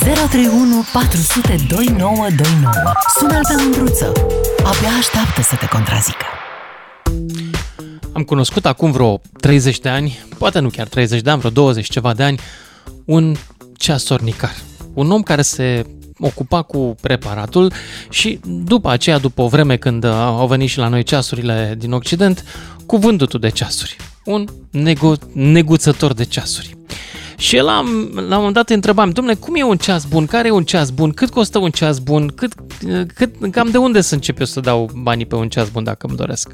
031 400 2929. Sună-l pe Mândruță. Abia așteaptă să te contrazică. Am cunoscut acum vreo 30 de ani, poate nu chiar 30 de ani, vreo 20 ceva de ani, un ceasornicar. Un om care se ocupa cu preparatul și după aceea, după o vreme când au venit și la noi ceasurile din Occident, cu vândutul de ceasuri. Un nego- neguțător de ceasuri. Și el am, la un moment dat întrebam, domnule, cum e un ceas bun? Care e un ceas bun? Cât costă un ceas bun? Cât, cât, cam de unde să încep eu să dau banii pe un ceas bun dacă îmi doresc?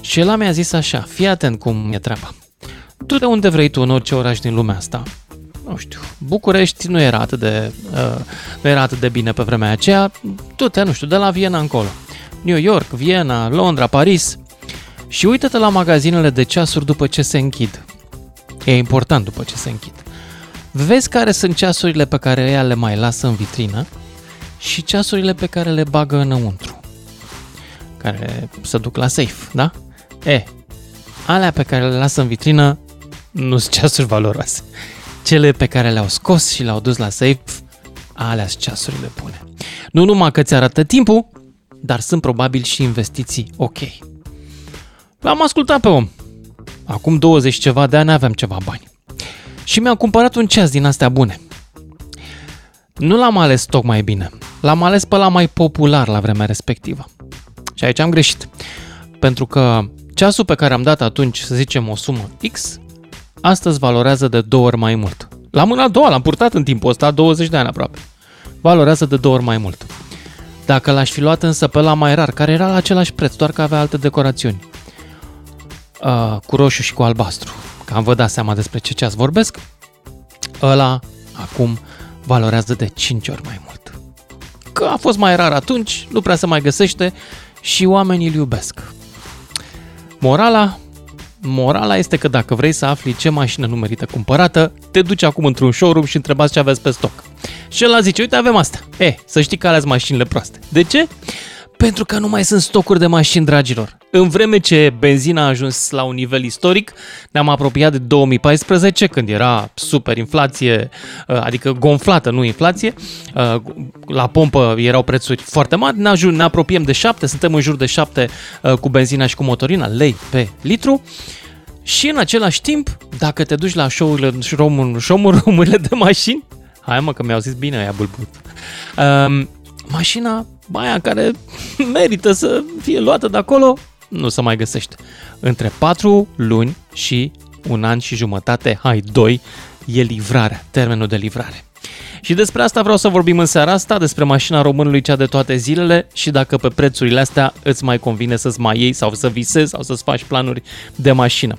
Și el mi-a zis așa, fii atent cum e treaba. Tu de unde vrei tu în orice oraș din lumea asta? Nu știu, București nu era atât de, uh, nu era atât de bine pe vremea aceea, tu te, nu știu, de la Viena încolo. New York, Viena, Londra, Paris. Și uită-te la magazinele de ceasuri după ce se închid. E important după ce se închid. Vezi care sunt ceasurile pe care ea le mai lasă în vitrină și ceasurile pe care le bagă înăuntru. Care se duc la safe, da? E, alea pe care le lasă în vitrină nu sunt ceasuri valoroase. Cele pe care le-au scos și le-au dus la safe, alea sunt ceasurile bune. Nu numai că ți arată timpul, dar sunt probabil și investiții ok. L-am ascultat pe om. Acum 20 ceva de ani aveam ceva bani. Și mi-am cumpărat un ceas din astea bune. Nu l-am ales tocmai bine. L-am ales pe la mai popular la vremea respectivă. Și aici am greșit. Pentru că ceasul pe care am dat atunci, să zicem, o sumă X, astăzi valorează de două ori mai mult. La mâna a doua l-am purtat în timpul ăsta, 20 de ani aproape. Valorează de două ori mai mult. Dacă l-aș fi luat însă pe la mai rar, care era la același preț, doar că avea alte decorațiuni, uh, cu roșu și cu albastru, cam vă dați seama despre ce ceas vorbesc, ăla acum valorează de 5 ori mai mult. Că a fost mai rar atunci, nu prea se mai găsește și oamenii îl iubesc. Morala? Morala este că dacă vrei să afli ce mașină nu merită cumpărată, te duci acum într-un showroom și întrebați ce aveți pe stoc. Și el zice, uite, avem asta. E, să știi că aleți mașinile proaste. De ce? Pentru că nu mai sunt stocuri de mașini, dragilor. În vreme ce benzina a ajuns la un nivel istoric, ne-am apropiat de 2014, când era super inflație, uh, adică gonflată, nu inflație, uh, la pompă erau prețuri foarte mari, ne, ajung, ne apropiem de 7, suntem în jur de 7 uh, cu benzina și cu motorina, lei pe litru. Și în același timp, dacă te duci la show-urile, show-urile de mașini, hai mă că mi-au zis bine aia bulbut, um, mașina aia care merită să fie luată de acolo, nu se mai găsește. Între 4 luni și un an și jumătate, hai, 2, e livrarea, termenul de livrare. Și despre asta vreau să vorbim în seara asta, despre mașina românului cea de toate zilele și dacă pe prețurile astea îți mai convine să-ți mai iei sau să visezi sau să-ți faci planuri de mașină.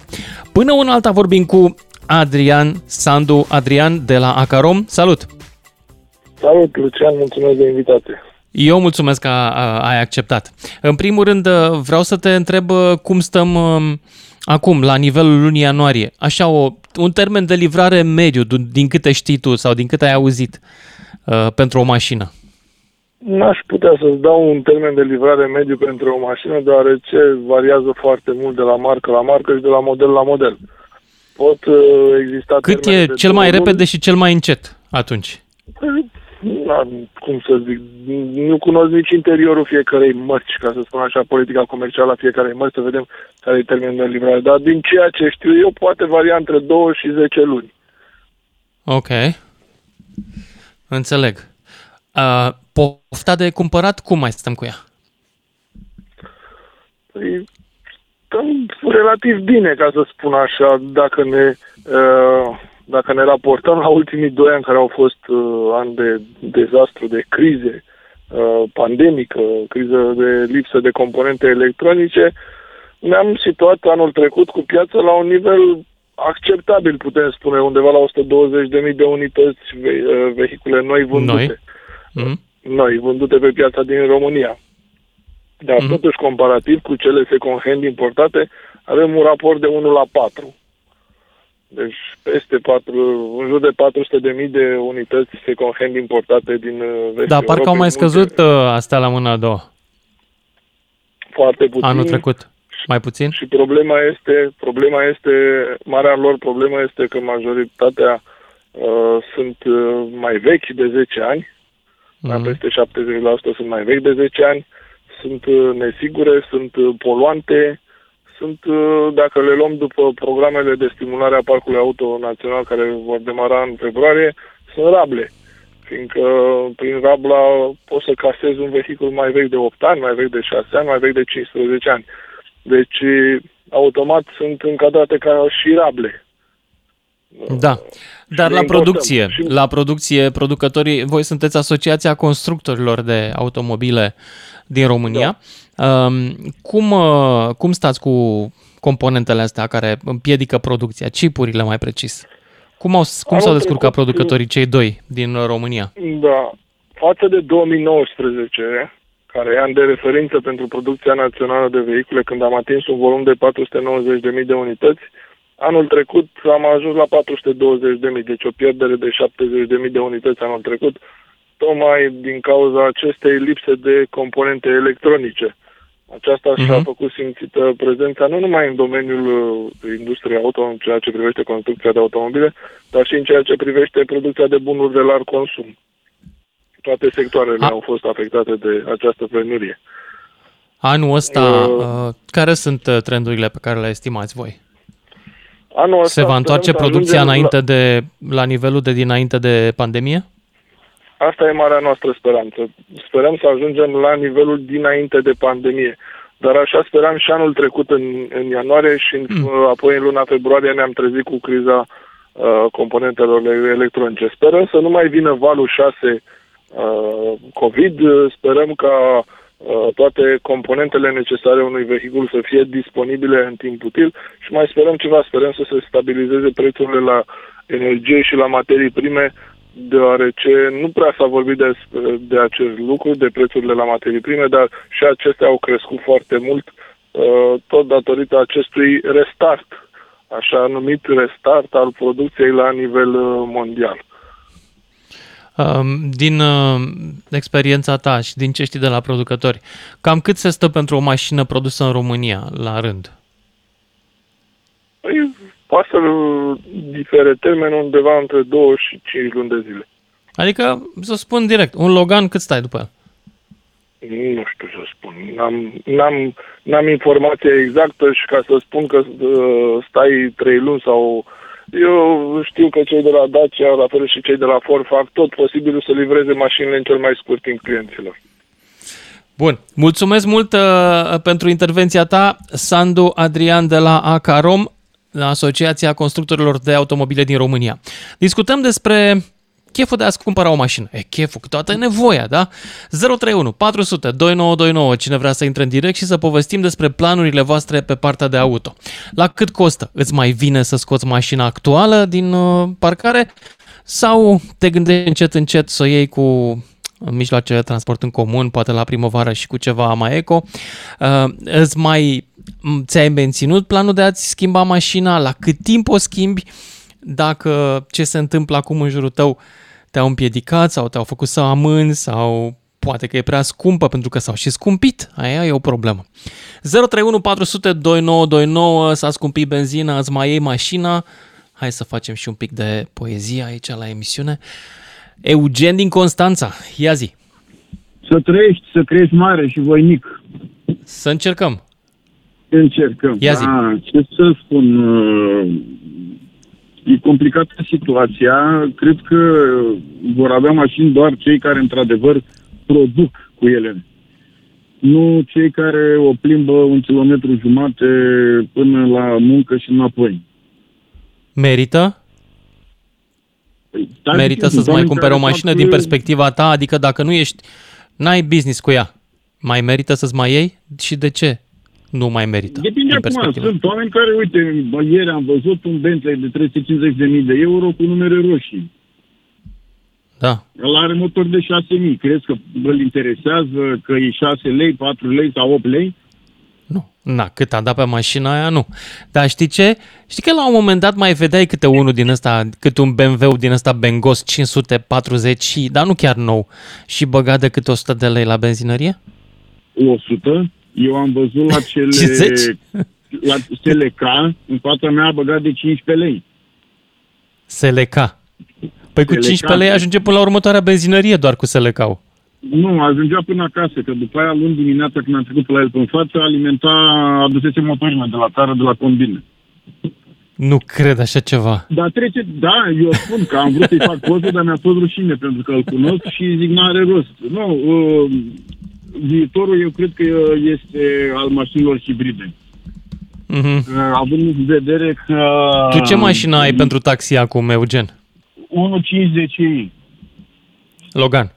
Până una alta vorbim cu Adrian Sandu. Adrian de la Acarom. Salut! Salut, Lucian, mulțumesc de invitație. Eu mulțumesc că ai acceptat. În primul rând, vreau să te întreb cum stăm acum, la nivelul lunii ianuarie. Așa, o, un termen de livrare mediu, din câte știi tu sau din câte ai auzit, pentru o mașină. N-aș putea să-ți dau un termen de livrare mediu pentru o mașină, deoarece variază foarte mult de la marcă la marcă și de la model la model. Pot exista Cât e cel mai repede și cel mai încet atunci? Na, cum să zic, nu cunosc nici interiorul fiecarei mărci, ca să spun așa, politica comercială a fiecarei mărci, să vedem care e termenul de livrare. Dar din ceea ce știu eu, poate varia între 2 și 10 luni. Ok. Înțeleg. Uh, pofta de cumpărat, cum mai stăm cu ea? Păi, stăm relativ bine, ca să spun așa, dacă ne... Uh, dacă ne raportăm la ultimii doi ani care au fost uh, ani de dezastru, de crize uh, pandemică, criză de lipsă de componente electronice, ne-am situat anul trecut cu piața la un nivel acceptabil, putem spune, undeva la 120.000 de unități ve- uh, vehicule noi vândute. Noi? Mm-hmm. Noi, vândute pe piața din România. Dar mm-hmm. totuși, comparativ cu cele second-hand importate, avem un raport de 1 la 4. Deci peste 4, în jur de 400 de mii de unități second-hand importate din uh, vestul Da, parcă au mai scăzut multe. Uh, astea la mâna a doua. Foarte puțin. Anul trecut. Mai puțin? Și problema este, problema este, marea lor problemă este că majoritatea uh, sunt uh, mai vechi de 10 ani, mm-hmm. Mhm. peste 70% sunt mai vechi de 10 ani, sunt uh, nesigure, sunt uh, poluante, sunt, uh, dacă le luăm după programele de stimulare a Parcului Auto Național care vor demara în februarie, sunt rable. Fiindcă prin rabla poți să casezi un vehicul mai vechi de 8 ani, mai vechi de 6 ani, mai vechi de 15 ani. Deci, automat sunt încadrate ca și rable. Da. Dar le la importăm. producție, Și- la producție, producătorii, voi sunteți Asociația Constructorilor de Automobile din România. Um, Cum, uh, cum stați cu componentele astea care împiedică producția, chipurile mai precis? Cum, au, cum Anul s-au descurcat trecut, producătorii cei doi din România? Da. Față de 2019, care e an de referință pentru producția națională de vehicule, când am atins un volum de 490.000 de unități, anul trecut am ajuns la 420.000, deci o pierdere de 70.000 de unități anul trecut, tocmai din cauza acestei lipse de componente electronice. Aceasta și-a Mhm. făcut simțită prezența nu numai în domeniul uh, industriei auto, în ceea ce privește construcția de automobile, dar și în ceea ce privește producția de bunuri de larg consum. Toate sectoarele A- au fost afectate de această penurie. Anul ăsta, Uh, uh, care sunt uh, trendurile pe care le estimați voi? Anul ăsta Se va întoarce sperăm să producția ajungem înainte de, la nivelul de dinainte de pandemie? La... Asta e marea noastră speranță. Sperăm să ajungem la nivelul dinainte de pandemie. Dar așa speram și anul trecut în, în ianuarie și în, Mm. apoi în luna februarie ne-am trezit cu criza uh, componentelor electronice. Sperăm să nu mai vină valul 6 uh, COVID, sperăm ca uh, toate componentele necesare unui vehicul să fie disponibile în timp util și mai sperăm ceva, sperăm să se stabilizeze prețurile la energie și la materii prime, deoarece nu prea s-a vorbit de, de acest lucru, de prețurile la materii prime, dar și acestea au crescut foarte mult, uh, tot datorită acestui restart, așa numit restart al producției la nivel uh, mondial. Um, Din uh, experiența ta și din ce știi de la producători, cam cât se stă pentru o mașină produsă în România la rând? Păi, poate să difere termenul undeva între 2 și 5 luni de zile. Adică, să spun direct, un Logan cât stai după el? Nu știu să spun. N-am, n-am, n-am informația exactă și ca să spun că uh, stai 3 luni sau... Eu știu că cei de la Dacia, la fel și cei de la Ford, fac tot posibilul să livreze mașinile în cel mai scurt timp clienților. Bun, mulțumesc mult uh, pentru intervenția ta, Sandu Adrian de la Acarom, Asociația Constructorilor de Automobile din România. Discutăm despre cheful de a-ți cumpăra o mașină. E cheful, câteodată e nevoia, da? 031 400 2929, cine vrea să intre în direct și să povestim despre planurile voastre pe partea de auto. La cât costă? Îți mai vine să scoți mașina actuală din uh, parcare sau te gândești încet încet să o iei cu mijloace de transport în comun, poate la primăvară și cu ceva mai eco. Uh, îți mai m- ți-ai menținut planul de a-ți schimba mașina? La cât timp o schimbi? Dacă ce se întâmplă acum în jurul tău te-au împiedicat sau te-au făcut să amâni sau poate că e prea scumpă pentru că s-au și scumpit. Aia e o problemă. 031 400 2929 s-a scumpit benzina, îți mai iei mașina. Hai să facem și un pic de poezie aici la emisiune. Eugen din Constanța, ia zi. Să trăiești, să crești mare și voinic. Să încercăm. Încercăm. Ia zi. A, ce să spun, uh, e complicată situația. Cred că vor avea mașini doar cei care într-adevăr produc cu ele. Nu cei care o plimbă un kilometru jumate până la muncă și înapoi. Merită? Păi, stai Merită puțin, să-ți sunt mai oameni cumperi o care mașină fac, din uh, perspectiva ta? Adică dacă nu ești, n-ai business cu ea, mai merită să-ți mai iei? Și de ce nu mai merită? Depinde din acum, perspectivă? sunt oameni care, uite, bă, ieri am văzut un Bentley de 350.000 de euro cu numere roșii. Da. El are motor de 6.000. Crezi că îl interesează că e 6 lei, 4 lei sau 8 lei? Nu. Na, cât a dat pe mașina aia, nu. Dar știi ce? Știi că la un moment dat mai vedeai câte unul din ăsta, cât un BMW din ăsta Bengos 540, și, dar nu chiar nou, și băga de câte 100 de lei la benzinărie? 100. Eu am văzut la cele... 50? La SLK, în fața mea a băgat de 15 lei. SLK. Păi cu Selecau. 15 lei ajunge până la următoarea benzinărie doar cu selecau. Nu, ajungea până acasă, că după aia luni dimineața când am trecut pe la el în față, alimenta, adusese motorină de la țară, de la combine. Nu cred așa ceva. Dar trece, da, eu spun că am vrut să-i fac poză, dar mi-a fost rușine pentru că îl cunosc și zic, n-are rost. Nu, uh, viitorul eu cred că este al mașinilor hibride. Mhm. Uh, având în vedere că... Tu ce mașină ai pentru taxi acum, Eugen? 1.50i. Logan.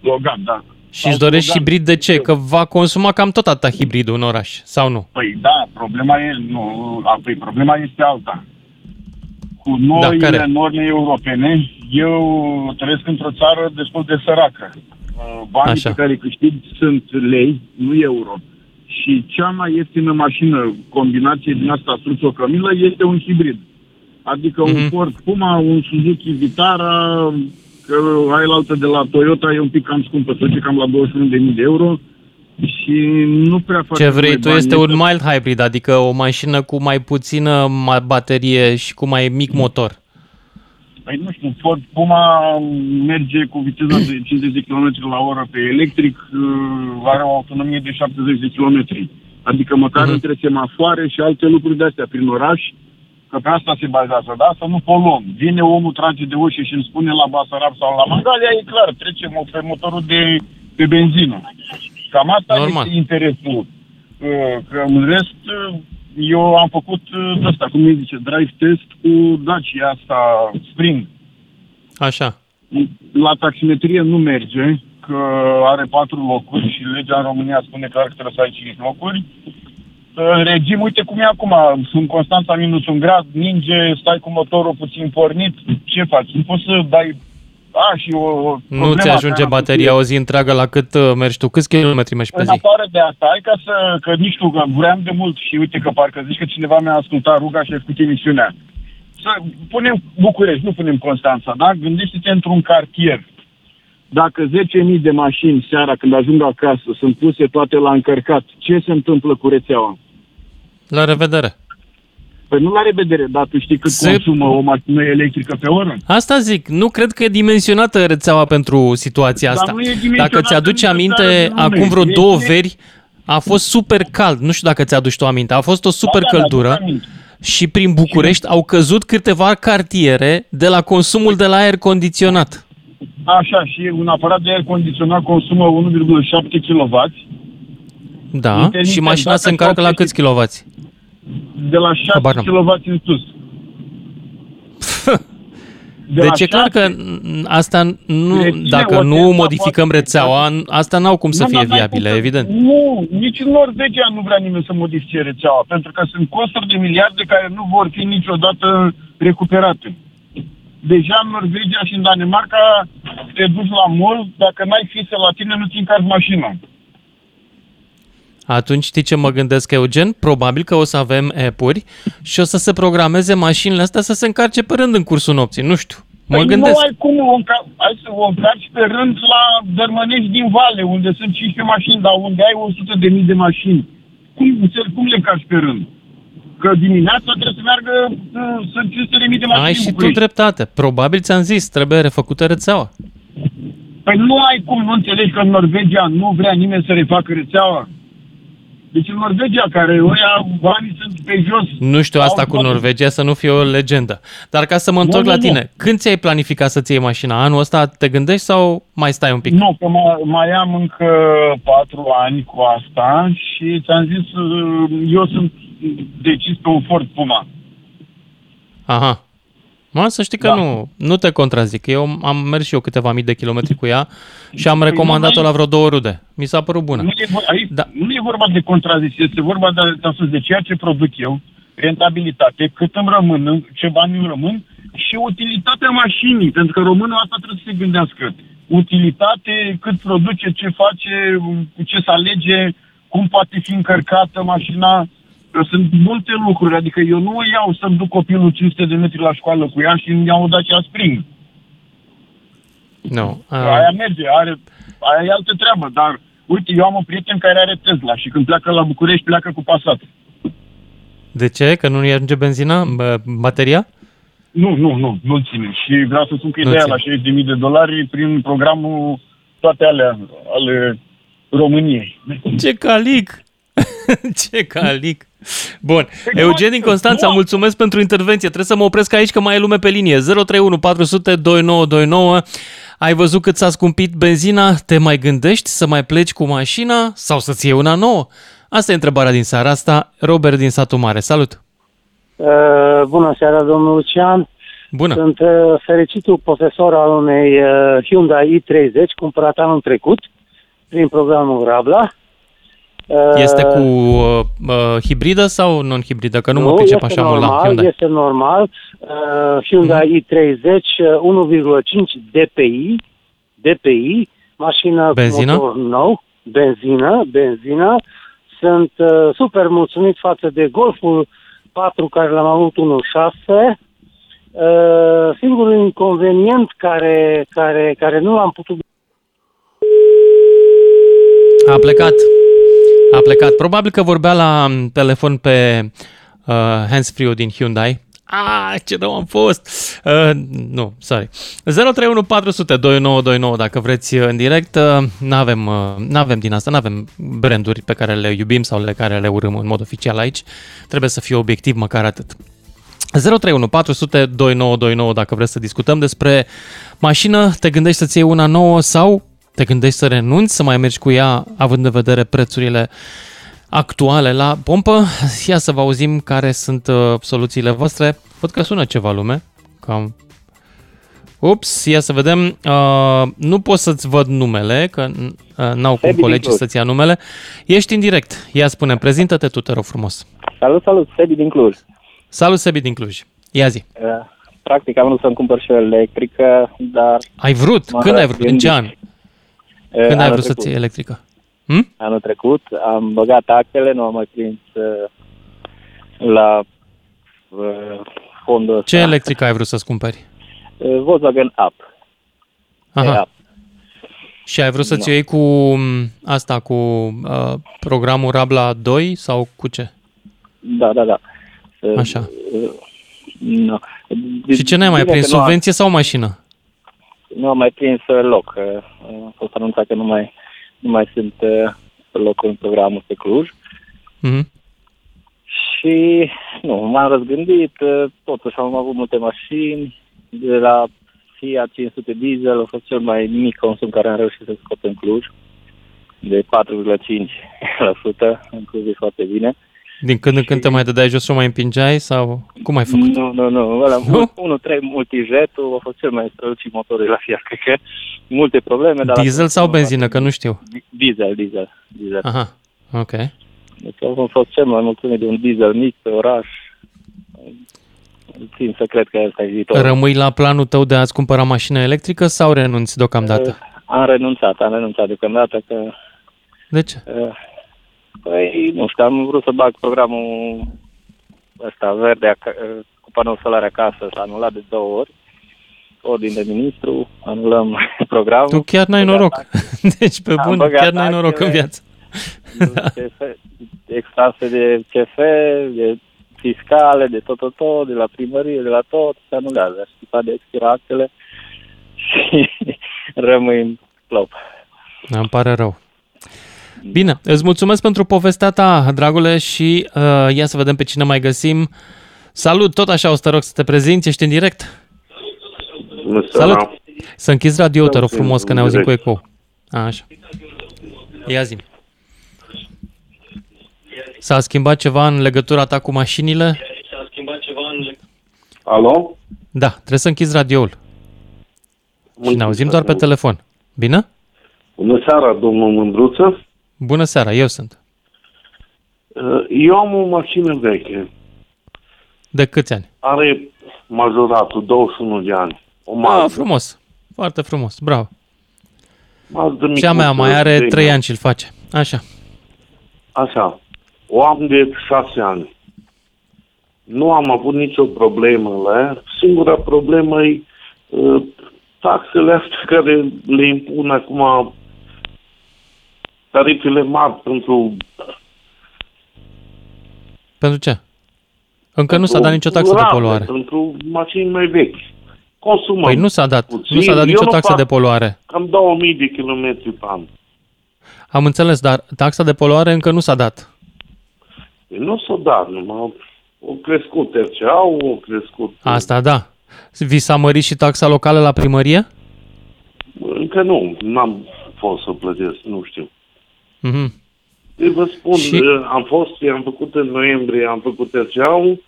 Logan, da. Și îți dorești Logan. hibrid de ce? Că va consuma cam tot atâta hibridul în oraș, sau nu? Păi da, problema e, nu, a, păi problema este alta. Cu noile care? da, norme europene, eu trăiesc într-o țară destul de săracă. Uh, Banii Așa. pe care îi câștig sunt lei, nu euro. Și cea mai ieftină mașină, combinație din asta struț-o cămilă, este un hibrid. Adică un Mhm. Ford Puma, un Suzuki Vitara, că ai la altă de la Toyota, e un pic cam scumpă, să zic cam la 21.000 de euro. Și nu prea face Ce vrei noi tu bani. este un mild hybrid, adică o mașină cu mai puțină ma- baterie și cu mai mic motor. Păi nu știu, Ford Puma merge cu viteza de 50 de km la oră pe electric, uh, are o autonomie de 70 de km. Adică măcar Mhm. uh-huh. între semafoare și alte lucruri de astea prin oraș, că pe asta se bazează, da? Să nu poluăm. Vine omul, trage de ușă și îmi spune la Basarab sau la Mangalia, e clar, trecem pe motorul de pe benzină. Cam asta Normal. este interesul. Uh, Că în rest, uh, eu am făcut uh, ăsta, cum îi zice, drive test cu Dacia asta, Spring. Așa. La taximetrie nu merge, că are patru locuri și legea în România spune clar că trebuie să ai cinci locuri. În regim, uite cum e acum, sunt Constanța minus un grad, ninge, stai cu motorul puțin pornit, ce faci? Nu poți să dai... A, și o, o Nu problema ți ajunge care am bateria făcut o zi întreagă la cât uh, mergi tu? Câți kilometri mergi pe în zi? afară de asta, hai ca să, că nici tu, că vreau de mult și uite că parcă zici că cineva mi-a ascultat ruga și a făcut emisiunea. Să punem București, nu punem Constanța, da? Gândește-te într-un cartier. Dacă 10.000 de mașini seara când ajung acasă sunt puse toate la încărcat, ce se întâmplă cu rețeaua? La revedere. Păi nu la revedere, dar tu știi cât Se- consumă o mașină electrică pe oră? Asta zic, nu cred că e dimensionată rețeaua pentru situația Dar asta. nu e dimensionată Dacă ți-aduci nici aminte, țară din lume. acum vreo E două bine- veri a fost super cald. Nu știu dacă ți-aduci tu aminte. A fost o super Da, da, căldură mi-aduc aminte. și prin București au căzut câteva cartiere de la consumul de la aer condiționat. Așa, și un aparat de aer condiționat consumă 1,7 kW Da, Intermitent, și mașina dacă se încarcă la faci- câți kilovați? De la 6 Habar n-am. kW în sus. De Deci la e clar că șase- n- asta nu, Reține dacă o nu Tesla modificăm poate- rețeaua, n- asta n-au cum să Nu, fie n-ai cum viabile, să- evident. Nu, nici în Norvegia nu vrea nimeni să modifice rețeaua, pentru că sunt costuri de miliarde care nu vor fi niciodată recuperate. Deja în Norvegia și în Danemarca te duci la mall, dacă n-ai fițe la tine, nu ți încarci mașina. Atunci știi ce mă gândesc, Eugen? Probabil că o să avem app-uri și o să se programeze mașinile astea să se încarce pe rând în cursul nopții. Nu știu. Mă Păi gândesc. nu ai cum o înca- ai să o încarci pe rând la Dărmănești din Vale, unde sunt 15 mașini, dar unde ai 100 de mii de mașini. Cum, înțeleg, cum le încarci pe rând? Că dimineața trebuie să meargă, uh, sunt 500 de mii de mașini Ai în și tu București. dreptate. Probabil ți-am zis, trebuie refăcută rețeaua. Păi nu ai cum, nu înțelegi că în Norvegia nu vrea nimeni să refacă rețeaua. Deci în Norvegia, care ăia banii sunt pe jos. Nu știu asta au cu toate- Norvegia, să nu fie o legendă. Dar ca să mă întorc nu, la nu. tine, când ți-ai planificat să-ți iei mașina? Anul ăsta te gândești sau mai stai un pic? Nu, că mai, mai am încă patru ani cu asta și ți-am zis, uh, eu sunt decis pe un Ford Puma. Aha. Mă, să știi că Da. nu, nu te contrazic. Eu am mers și eu câteva mii de kilometri cu ea și am Păi recomandat-o nu la vreo două rude. Mi s-a părut bună. Nu e, vor- aici, Da. da. nu e vorba de contrazicție, este vorba de, de, de ceea ce produc eu, rentabilitate, cât îmi rămân, ce bani îmi rămân și utilitatea mașinii, pentru că românul asta trebuie să se gândească. Utilitate, cât produce, ce face, cu ce să alege, cum poate fi încărcată mașina. Sunt multe lucruri, adică eu nu o iau să-mi duc copilul 500 de metri la școală cu ea și îmi iau o Dacia Spring. Nu. Uh, Aia merge, are, aia e altă treabă, dar uite, eu am un prieten care are Tesla și când pleacă la București, pleacă cu Passat. de ce? Că nu-i ajunge benzina? Bă, Bateria? Nu, nu, nu, nu-l ține. Și vreau să spun că Nu ideea ține. la 60.000 de dolari prin programul toate alea ale României. Ce calic! Ce calic! Bun. Păi Eugen din Constanța, nu am- mulțumesc pentru intervenție. Trebuie să mă opresc aici că mai e lume pe linie. 031 400 2929. Ai văzut cât s-a scumpit benzina? Te mai gândești să mai pleci cu mașina sau să-ți iei una nouă? Asta e întrebarea din seara asta. Robert din Satu Mare. Salut! Uh, bună seara, domnul Lucian. Bună! Sunt uh, fericitul profesor al unei uh, Hyundai i30 cumpărat anul trecut prin programul Rabla. Uh, Este cu uh, uh, hibridă sau non-hibridă? Că nu, mă pricep este așa mult la normal, Hyundai. Este normal. Uh, Hyundai i30 uh, 1,5 DPI, DPI, mașină Benzină? cu motor nou, benzină, benzină. Sunt uh, super mulțumit față de Golful 4 care l-am avut 1.6. Uh, singurul inconvenient care, care, care nu l-am putut A plecat. A plecat. Probabil că vorbea la m, telefon pe uh, handsfree-ul din Hyundai. Ah, ce rău am fost! Uh, nu, sorry. 031 400 2929 dacă vreți uh, în direct. Uh, n-avem, uh, n-avem din asta, n-avem branduri pe care le iubim sau le care le urâm în mod oficial aici. Trebuie să fie obiectiv măcar atât. 031 400 2929 dacă vreți să discutăm despre mașină, te gândești să-ți iei una nouă sau te gândești să renunți să mai mergi cu ea având în vedere prețurile actuale la pompă. Ia să vă auzim care sunt uh, soluțiile voastre. Văd că sună ceva lume. Cam... Ups, ia să vedem. Uh, nu pot să-ți văd numele, că uh, n-au cum Sebi din colegii Cluj. să-ți ia numele. Ești în direct. Ia spune, prezintă-te tu, te rog frumos. Salut, salut, Sebi din Cluj. Salut, Sebi din Cluj. Ia zi. Uh, Practic am vrut să-mi cumpăr și o electrică, dar Ai vrut? M-am Când ai vrut? În ce an? Uh, Când ai anul vrut să trecut. ții electrică? Hm? Anul trecut am băgat actele, nu am mai prins uh, la uh, fondul Ce ăsta. electrică ai vrut să-ți cumperi? Uh, Volkswagen Up. Aha. Up. Și ai vrut să-ți Nu. iei cu m, asta, cu uh, programul Rabla 2 sau cu ce? Da, da, da. Uh, Așa. Uh, no. Și ce n-ai mai Bine prins? că nu am- Subvenție sau mașină? Nu am mai prins uh, loc. Uh, A fost anunțat că nu mai, nu mai sunt uh, locuri în programul pe Cluj. Mhm. Și nu, m-am răzgândit, uh, totuși am avut multe mașini, de la Fiat 500 diesel a fost cel mai mic consum care am reușit să scot în Cluj, de 4,5%, în Cluj e foarte bine. Din când în când te mai dădeai jos și o mai împingeai sau cum ai făcut? Nu, nu, nu, ăla, Nu? 1.3 multijetul a fost cel mai strălucit motorul la Fiat, cred că multe probleme. Dar Diesel sau benzină? Că nu știu. Diesel, diesel, diesel. Aha, ok. Deci am fost cel mai mulțumit de un diesel mic pe oraș. Țin să cred că ăsta e viitorul. Rămâi la planul tău de a-ți cumpăra mașină electrică sau renunți deocamdată? Am renunțat, am renunțat deocamdată că... De ce? uh, Păi, nu știu, am vrut să bag programul ăsta verde aca- uh, cu panou solar acasă, s-a anulat de două ori. Ordin de ministru, anulăm programul. Tu chiar n-ai Băgat noroc. Deci, pe Am bun, băgat chiar n-ai noroc în actele. viață. CF, extrase de CF, de fiscale, de tot, tot, tot, de la primărie, de la tot, se anulează. Aș tipa de expira actele și rămâi în plop. Da, Îmi pare rău. Bine, îți mulțumesc pentru povestea ta, dragule, și uh, ia să vedem pe cine mai găsim. Salut, tot așa o să te rog să te prezinți, ești în direct? Bună Salut! seara. Să închizi radio, te rog Salut, frumos, că în ne auzim cu direct. eco. Așa. Ia zi. S-a schimbat ceva în legătura ta cu mașinile? Alo? Da, trebuie să închizi radioul. Și ne auzim doar pe telefon. Bine? Bună seara, domnul Mândruță. Bună seara, eu sunt. Uh, Eu am o mașină veche. De câți ani? Are majoratul 21 de ani. O Ah, Mazda. frumos. Foarte frumos, bravo. Mazda Și a mea micuță, mai are de- 3 ani și îl face. Așa. Așa. O am de 6 ani. Nu am avut nicio problemă la ea. Singura problemă e uh, taxele astea care le impun acum tarifele mari pentru Pentru ce? Încă nu s-a dat nicio taxă de rame, poluare. Pentru mașini mai vechi. Consumăm. Păi nu s-a dat. puțin. Nu s-a dat Eu nicio nu taxă fac de poluare. Cam 2000 de kilometri pe an. Am înțeles, dar taxa de poluare încă nu s-a dat. Păi nu s-a dat, numai au crescut RCA-ul, au crescut... Asta da. Vi s-a mărit și taxa locală la primărie? Încă nu, n-am fost să plătesc, nu știu. Mhm. Eu vă spun, Și- și... am fost, am făcut în noiembrie, am făcut RCA-ul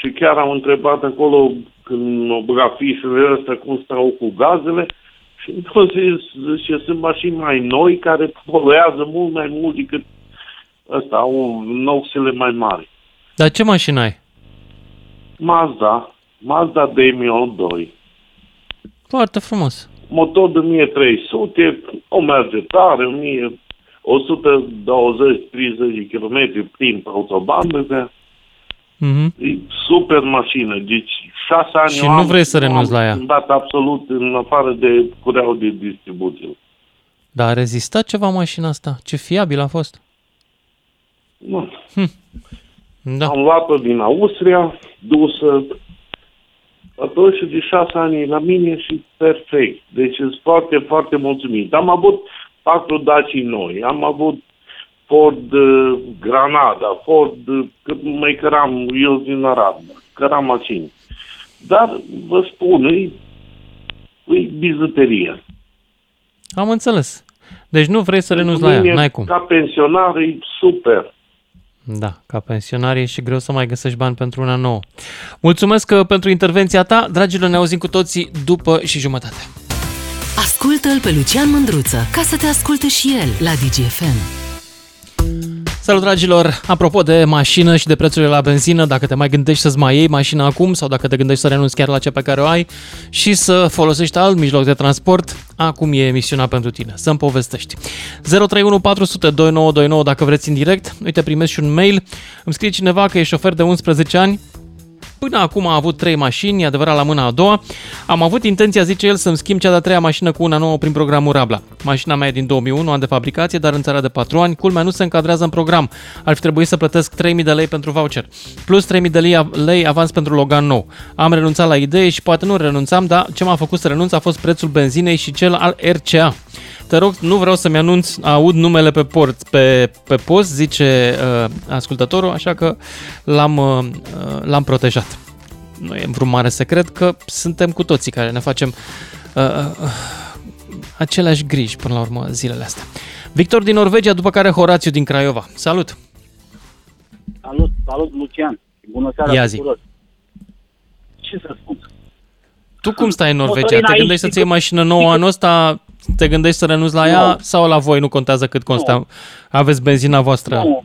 și chiar am întrebat acolo când au băgat fișele astea cum stau cu gazele și nu zis, zice, sunt mașini mai noi care poluează mult mai mult decât ăsta, au noxele mai mari. Dar ce mașină ai? Mazda, Mazda Demio 2. Foarte frumos. motor de 1300, o merge tare, 1000, 120-30 de km prin autobandă, de, Mhm. e super mașină. Deci șase ani Și eu nu am- vrei să nu renunți am la ea? dat absolut în afară de cureaua de distribuție. Dar a rezistat ceva mașina asta? Ce fiabil a fost. Nu. Da. Am luat-o din Austria, dusă, atunci și de șase ani e la mine și perfect. Deci sunt foarte, foarte mulțumit. Am avut patru Daci noi, am avut Ford uh, Granada, Ford, uh, cât mai căram eu din Arab, căram mașini. Dar vă spun, e, e bizuterie. Am înțeles. Deci nu vrei să renunți la ea, Mine, n-ai cum. Ca pensionar e super. Da, ca pensionar e și greu să mai găsești bani pentru una nouă. Mulțumesc uh, pentru intervenția ta. Dragilor, ne auzim cu toții după și jumătate. Ascultă-l pe Lucian Mândruță ca să te asculte și el la DGFM. Salut, dragilor! Apropo de mașină și de prețurile la benzină, dacă te mai gândești să-ți mai iei mașina acum sau dacă te gândești să renunți chiar la cea pe care o ai și să folosești alt mijloc de transport, acum e emisiunea pentru tine. Să-mi povestești. 031 400 2929 dacă vreți în direct. Uite, primesc și un mail. Îmi scrie cineva că e șofer de 11 ani Până acum a avut trei mașini, e adevărat la mâna a doua. Am avut intenția, zice el, să-mi schimb cea de-a treia mașină cu una nouă prin programul Rabla. Mașina mea e din 2001, an de fabricație, dar în țara de 4 ani. Culmea nu se încadrează în program. Ar fi trebuit să plătesc 3000 de lei pentru voucher, plus 3000 de lei, lei avans pentru Logan nou. Am renunțat la idee și poate nu renunțam, dar ce m-a făcut să renunț a fost prețul benzinei și cel al RCA. Te rog, nu vreau să-mi anunț, aud numele pe port, pe, pe post, zice uh, ascultătorul, așa că l-am, uh, uh, l-am protejat. Nu e vreun mare secret că suntem cu toții care ne facem uh, uh, aceleași griji până la urmă zilele astea. Victor din Norvegia, după care Horațiu din Craiova. Salut! Salut, salut Lucian. Bună seara Ia zi. tuturor. Ce să spun? Tu cum stai în Norvegia? Motorina Te aici, gândești să-ți iei sigur- mașină nouă anul ăsta? Te gândești să renunți la ea? Nu. Sau la voi nu contează cât constă? Aveți benzina voastră? Nu.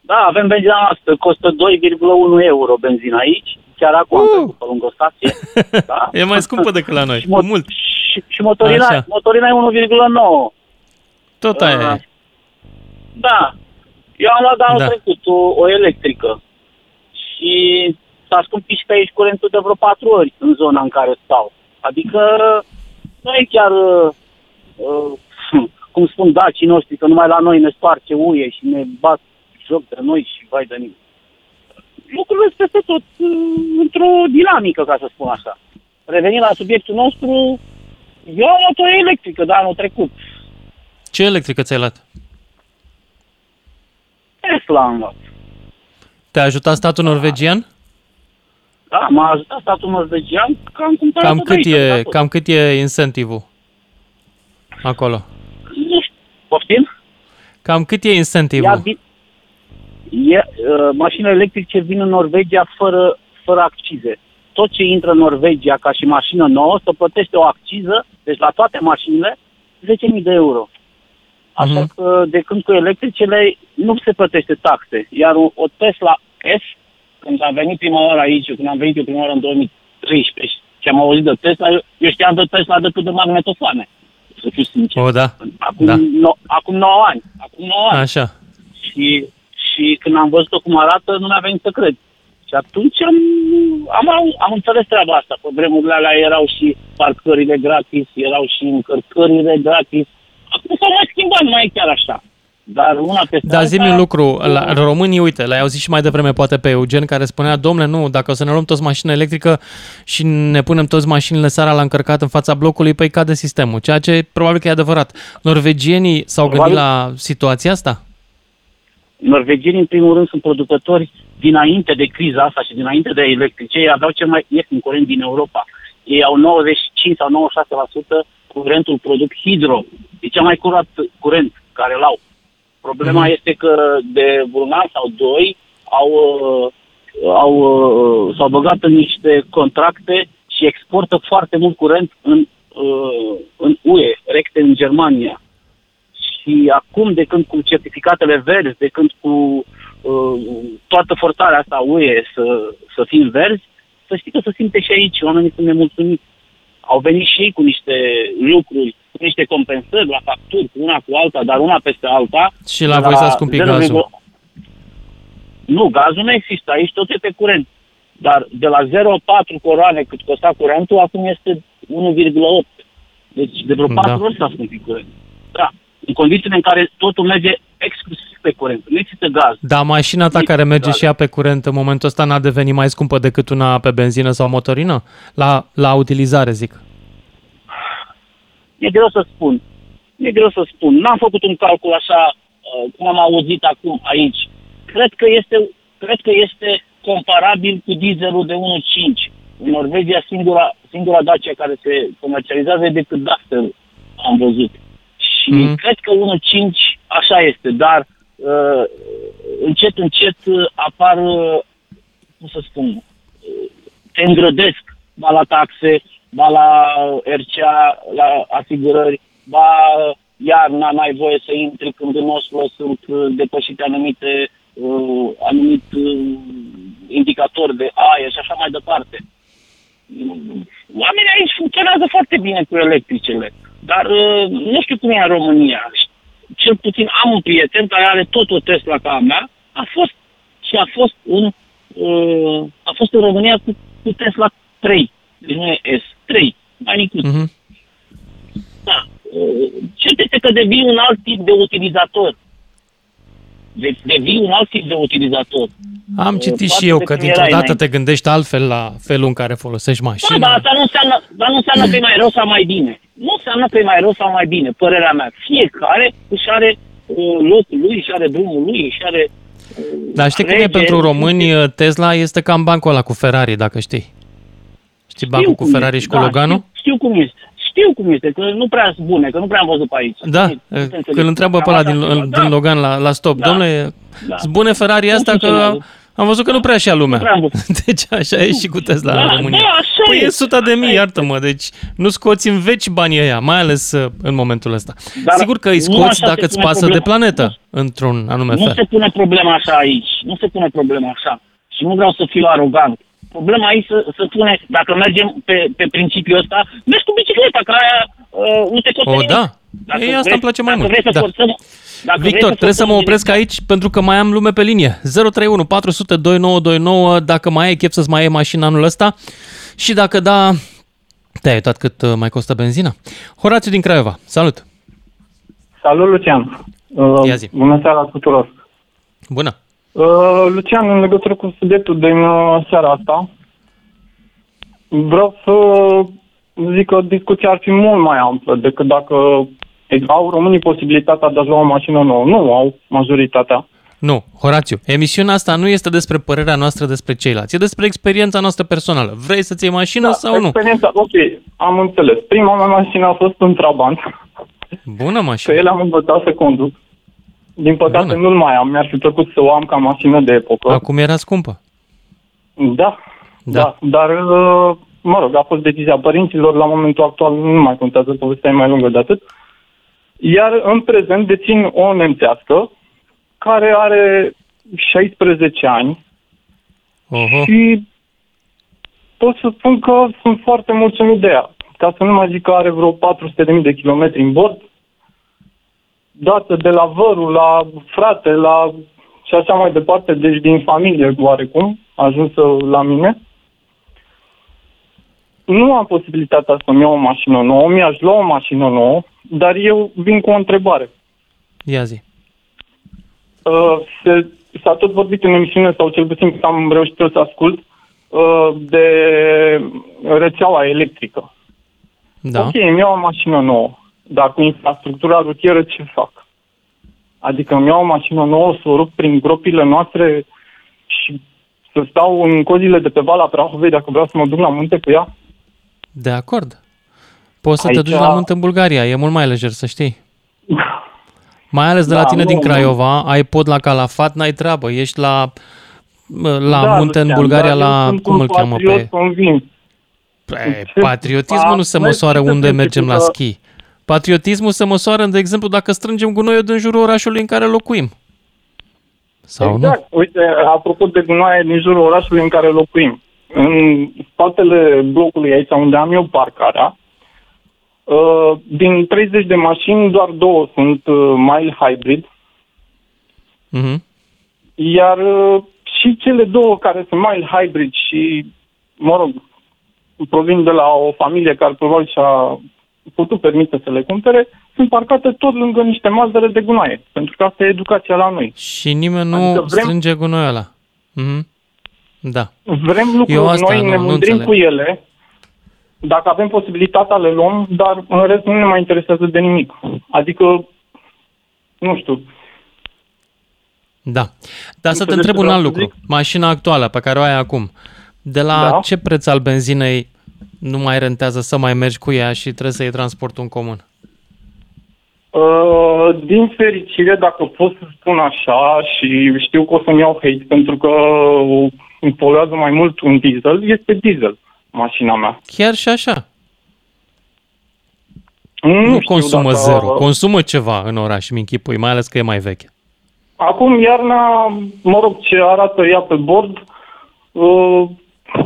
Da, avem benzina noastră, costă 2,1 euro benzina aici, chiar acum am Uh! trecut pe lângă o stație. Da? E mai scumpă decât la noi, Și, cu mo- mult. și, și motorina, Așa. motorina e 1,9. Tot aia Uh, e. Da. Eu am luat anul Da. trecut o, o electrică și s-a scumpit și pe aici curentul de vreo patru ori în zona în care stau. Adică nu e chiar, uh, uh, cum spun dacii noștri, că numai la noi ne sparge uie și ne bat joc de noi și vai de nimeni. Lucrurile sunt peste tot uh, într-o dinamică, ca să spun așa. Revenind la subiectul nostru, eu am luat o electrică de anul trecut. Ce electrică ți-ai luat? Tesla am luat. Te-a ajutat statul norvegian? Da, m-a ajutat statul norvegian că am cumpărat Cam cât, e, cam cât e incentivul acolo? Nu știu, poftim? Cam cât e Ea incentivul? vin, e, uh, mașinile electrice vin în Norvegia fără, fără accize. Tot ce intră în Norvegia ca și mașină nouă, să plătește o acciză, deci la toate mașinile, 10.000 de euro. Așa Mhm. că de când cu electricele nu se plătește taxe. Iar o, o Tesla S, când a venit prima oară aici, când am venit eu prima oară în 2013 și am auzit de Tesla, eu, eu știam de Tesla decât de magnetofoane. Să fiu sincer. O, da. Acum, Da. no, acum 9 ani. Acum 9 ani. Așa. Și, și când am văzut-o cum arată, nu mi-a venit să cred. Și atunci am, am, am înțeles treaba asta. Pe vremurile alea erau și parcările gratis, erau și încărcările gratis. Acum s-au mai schimbat, nu mai e chiar așa. Dar una peste Dar zi alta, un lucru, la românii, uite, l-ai auzit și mai devreme poate pe Eugen, care spunea, domnule, nu, dacă o să ne luăm toți mașină electrică și ne punem toți mașinile seara la încărcat în fața blocului, păi cade sistemul, ceea ce probabil că e adevărat. Norvegienii s-au gândit Probabil. la situația asta? norvegienii, în primul rând, sunt producători dinainte de criza asta și dinainte de electrice. Ei aveau cel mai ieftin curent din Europa. Ei au 95 sau 96% curentul produc hidro. E cel mai curat curent care îl au. Problema Mhm. este că de un an sau doi au, uh, au, uh, s-au băgat în niște contracte și exportă foarte mult curent în, uh, în UE, recte în Germania. Și acum, de când cu certificatele verzi, de când cu uh, toată forțarea asta UE să, să fim verzi, să știi că se simte și aici, oamenii sunt nemulțumiți. Au venit și ei cu niște lucruri, cu niște compensări la facturi, cu una cu alta, dar una peste alta. Și la voi s-a scumpit 0,0 gazul. Nu, gazul nu există, aici tot e pe curent. Dar de la 0,4 coroane cât costa curentul, acum este 1,8. Deci de vreo Da. 4 ori s-a scumpit curent. Da. În condițiile în care totul merge exclusiv pe curent. Nu există gaz. Dar mașina ta Nici care merge gaz. și ea pe curent în momentul ăsta n-a devenit mai scumpă decât una pe benzină sau motorină? La, la utilizare, zic. E greu să spun. E greu să spun. N-am făcut un calcul așa, uh, cum am auzit acum aici. Cred că este, cred că este comparabil cu dieselul de 1.5. În Norvegia, singura, singura Dacia care se comercializează e decât Duster, am văzut. Și Mhm. mm. cred că 1.5 așa este, dar uh, încet, încet uh, apar, uh, cum să spun, uh, te îngrădesc, ba la taxe, ba la RCA, la asigurări, ba iarna n-ai voie să intri când în Oslo sunt uh, depășite anumite uh, anumit uh, indicatori de aer și așa mai departe. Oamenii aici funcționează foarte bine cu electricele, dar uh, nu știu cum e în România. Cel puțin am un prieten care are tot o Tesla ca a mea, a fost și a fost în, uh, a fost în România cu, cu Tesla 3, deci nu e S, 3, mai micuț. Mhm. Da. Uh, Cert este că devii un alt tip de utilizator. De, devii un alt tip de utilizator. Am citit față și eu de că cum dintr-o erai dată înainte. te gândești altfel la felul în care folosești Da, mașina. dar asta nu înseamnă, dar nu înseamnă că e mai rău sau mai bine. Nu înseamnă că e mai rău sau mai bine, părerea mea. Fiecare își are uh, locul lui, își are drumul lui, își are... Uh, Dar știi cum e alegeri. pentru români, Tesla este cam bancul ăla cu Ferrari, dacă știi. Știi bancul cu cum Ferrari este, și cu Loganul? Știu, știu cum este. Știu cum este, că nu prea sunt bune, că nu prea am văzut pe aici. Da, Nu- nu se înțeleg. când îl întreabă pe Cam ăla asta din, ceva, din Logan la, la stop, Da. domnule, Da. sunt bune Ferrari asta că funcționează. am văzut că nu prea și lumea. Nu prea am văzut. Deci așa e și cu Tesla Da, în România. da, așa păi e e. suta de mii, Așa iartă-mă, deci nu scoți în veci banii ăia, mai ales uh, în momentul ăsta. Dar Sigur că îi nu scoți așa dacă se îți pune pasă de problema. planetă, într-un anume Nu fel. se pune problema așa aici. Nu se pune problema așa. Și nu vreau să fiu arogant. Problema aici să, să pune, dacă mergem pe, pe principiul ăsta, mergi cu bicicleta, că aia uh, nu te costă O, nimic. da. Dacă Ei, asta vrei- îmi place mai dacă mult. Vrei să Da. forțăm, dacă vrei Victor, trebuie să mă forțăm opresc aici pentru că mai am lume pe linie. 031 400 2929 dacă mai ai chef să-ți mai iei mașina anul ăsta și dacă da, te-ai uitat cât uh, mai costă benzina. Horațiu din Craiova, salut! Salut, Lucian! Uh, Ia zi. Bună seara tuturor! Bună! Uh, Lucian, în legătură cu subiectul din uh, seara asta, vreau să zic că discuția ar fi mult mai amplă decât dacă au românii posibilitatea de a lua o mașină nouă. Nu au majoritatea. Nu, Horațiu, emisiunea asta nu este despre părerea noastră despre ceilalți, e despre experiența noastră personală. Vrei să-ți iei mașină sau nu? Experiența, ok, am înțeles. Prima mea mașină a fost un Trabant, Bună că mașină! el am învățat să conduc. Din păcate Bună. nu-l mai am, mi-ar fi plăcut să o am ca mașină de epocă. Acum era scumpă. Da, Da. da, dar, uh, mă rog, a fost decizia părinților, la momentul actual nu mai contează, povestea e mai lungă de atât. Iar în prezent dețin o nemțească care are 16 ani Oho. și pot să spun că sunt foarte mulțumit de ea. Ca să nu mai zic că are vreo 400.000 de kilometri în bord, dată de la vărul, la frate, la și așa mai departe, deci din familie oarecum, ajunsă la mine. Nu am posibilitatea să-mi iau o mașină nouă, mi-aș lua o mașină nouă, dar eu vin cu o întrebare. Ia zi. uh, se, s-a tot vorbit în emisiune, sau cel puțin am reușit eu să ascult, uh, de rețeaua electrică. Da. Ok, îmi iau o mașină nouă, dar cu infrastructura rutieră ce fac? Adică îmi iau o mașină nouă, să o rup prin gropile noastre și să stau în cozile de pe Valea Prahovei dacă vreau să mă duc la munte cu ea? De acord. Poți să Aici- te duci la munte în Bulgaria, e mult mai lejer, să știi. Mai ales de la Da, tine nu, din nu. Craiova, ai pod la Calafat, n-ai treabă, ești la, la Da, munte în Lucian, Bulgaria, dar eu la, sunt cum un îl cheamă patriot pe... Convins. Pe, Ce- patriotismul nu se A, măsoară noi unde suntem mergem la că- schi. Patriotismul se măsoară, de exemplu, dacă strângem gunoiul din jurul orașului în care locuim. Sau exact. Uite, apropo de gunoaie din jurul orașului în care locuim. În spatele blocului aici unde am eu parcarea, uh, din 30 de mașini, doar două sunt uh, mild hybrid, nu? Mhm. iar uh, și cele două care sunt mild hybrid și, mă rog, provin de la o familie care probabil și-a putut permite să le cumpere, sunt parcate tot lângă niște mazdere de gunoaie, pentru că asta e educația la noi. Și nimeni nu Adică vrem- strânge gunoiul ăla. Mhm. Da. Vrem lucruri Eu asta noi, nu- ne nu mândrim înțeleg. cu ele, dacă avem posibilitatea le luăm, dar în rest nu ne mai interesează de nimic. Adică, nu știu, Da. Dar să te Înțelegi întreb ce un vreau alt să lucru. Mașina actuală pe care o ai acum, de la Da. ce preț al benzinei nu mai rentează să mai mergi cu ea și trebuie să iei transportul în comun? Uh, din fericire, dacă pot să spun așa, și știu că o să-mi iau hate pentru că îmi poluează mai mult un diesel, este diesel mașina mea. Chiar și așa. Nu, Nu, știu consumă dacă- zero, consumă ceva în oraș, mi închipui, mai ales că e mai veche. Acum, iarna, mă rog, ce arată ea pe bord, uh,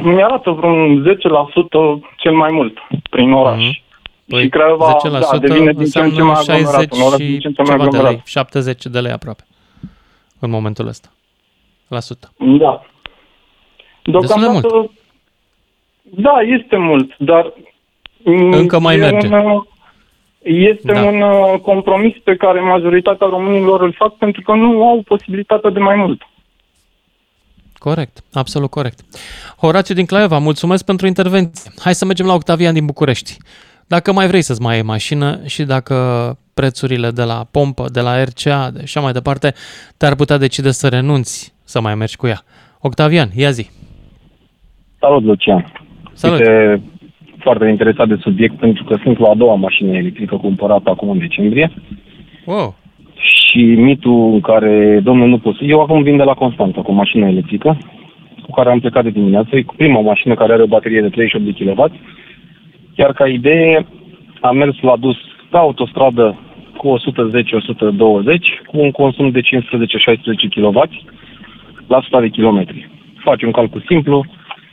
mi arată vreun 10% cel mai mult prin oraș. Mhm. și Craiova, 10% da, devine din ce în ce înseamnă mai aglomerat, 60 un oraș din și ce în ce mai ceva de aglomerat. lei, 70 de lei aproape, în momentul ăsta, la sută. Da. Destul de Deocamdată, da, este mult, dar... mm, Încă mai e merge. Un, uh, este Da. un uh, compromis pe care majoritatea românilor îl fac pentru că nu au posibilitatea de mai mult. Corect, absolut corect. Horațiu din Craiova, mulțumesc pentru intervenție. Hai să mergem la Octavian din București. Dacă mai vrei să-ți mai iei mașină și dacă prețurile de la pompă, de la RCA, de așa mai departe, te-ar putea decide să renunți să mai mergi cu ea. Octavian, ia zi. Salut, Lucian. Salut. Este foarte interesat de subiect pentru că sunt la a doua mașină electrică cumpărată acum în decembrie Wow. Și mitul în care, domnul, nu pot să... Eu acum vin de la Constanța cu mașina electrică cu care am plecat de dimineață. E prima mașină care are o baterie de 38 de kW. Iar ca idee am mers la dus pe autostradă cu 110-120 cu un consum de 15-16 kW la 100 de kilometri. Faci un calcul simplu,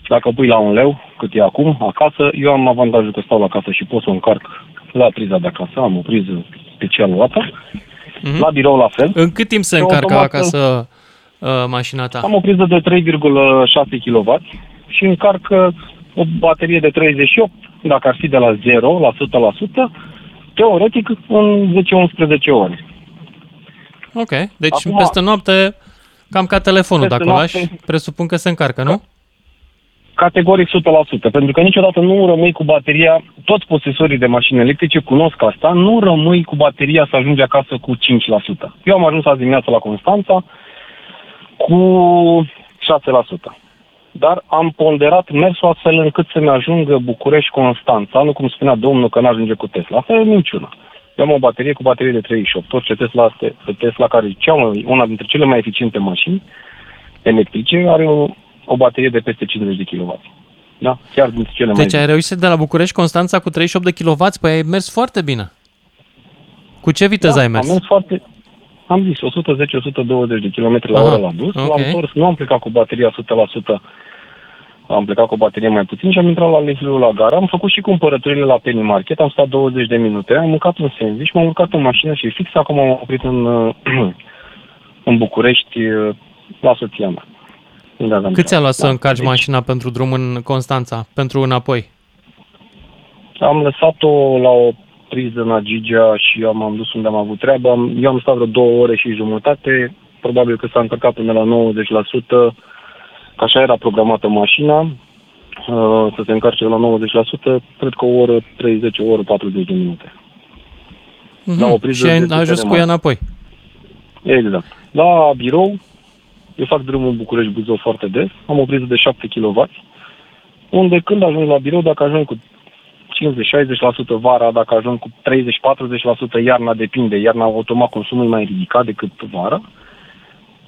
dacă pui la un leu, cât e acum, acasă, eu am avantajul că stau la casă și pot să o încarc la priza de acasă, am o priză specială la asta. Mhm. La birou la fel. În cât timp se Și încarcă automat- acasă uh, mașina ta? Am o priză de 3,6 kW și încarcă o baterie de 38, dacă ar fi de la 0 la 100%, teoretic în 10-11 ore. Ok, deci Acum- peste noapte, cam ca telefonul de Peste acolo, noapte- și presupun că se încarcă, nu? Categoric 100%, pentru că niciodată nu rămâi cu bateria, toți posesorii de mașini electrice cunosc asta, nu rămâi cu bateria să ajungi acasă cu 5%. Eu am ajuns azi dimineața la Constanța cu 6%. Dar am ponderat mersul astfel încât să-mi ajungă București-Constanța, nu cum spunea domnul că n-ajunge cu Tesla. Asta e minciună. Eu am o baterie cu baterie de 38. Orice Tesla, este, Tesla care e cea mai, una dintre cele mai eficiente mașini electrice, are o, o baterie de peste 50 de kW. Da? Chiar dintre cele mai Deci ai reușit de la București Constanța cu 38 de kW, păi ai mers foarte bine. Cu ce viteză da, ai mers? Am mers foarte... Am zis 110-120 de km la Aha, oră la dus. ok. L-am întors, nu am plecat cu bateria 100%, am plecat cu o baterie mai puțin și am intrat la Lehliu la gara. Am făcut și cumpărăturile la Penny Market, am stat 20 de minute, am mâncat un sandwich, m-am urcat în mașină și fix acum am oprit în, uh, în București uh, la soția mea. Unde aveam Cât ți-a luat să Da, încarci deci mașina pentru drum în Constanța, pentru înapoi? Am lăsat-o la o priză în Agigea și am, am dus unde am avut treabă. Am, eu am stat vreo două ore și jumătate. probabil că s-a încărcat până la 90%, că așa era programată mașina, uh, să se încarce la 90%, cred că o oră 30, o oră 40 de minute. Mhm. La o priză și ai de ajuns putere cu ea mare. înapoi. Exact. La birou, eu fac drumul București-Buzău foarte des, am o priză de 7 kW, unde când ajung la birou, dacă ajung cu 50-60% vara, dacă ajung cu 30-40% iarna, depinde, iarna automat consumul e mai ridicat decât vara,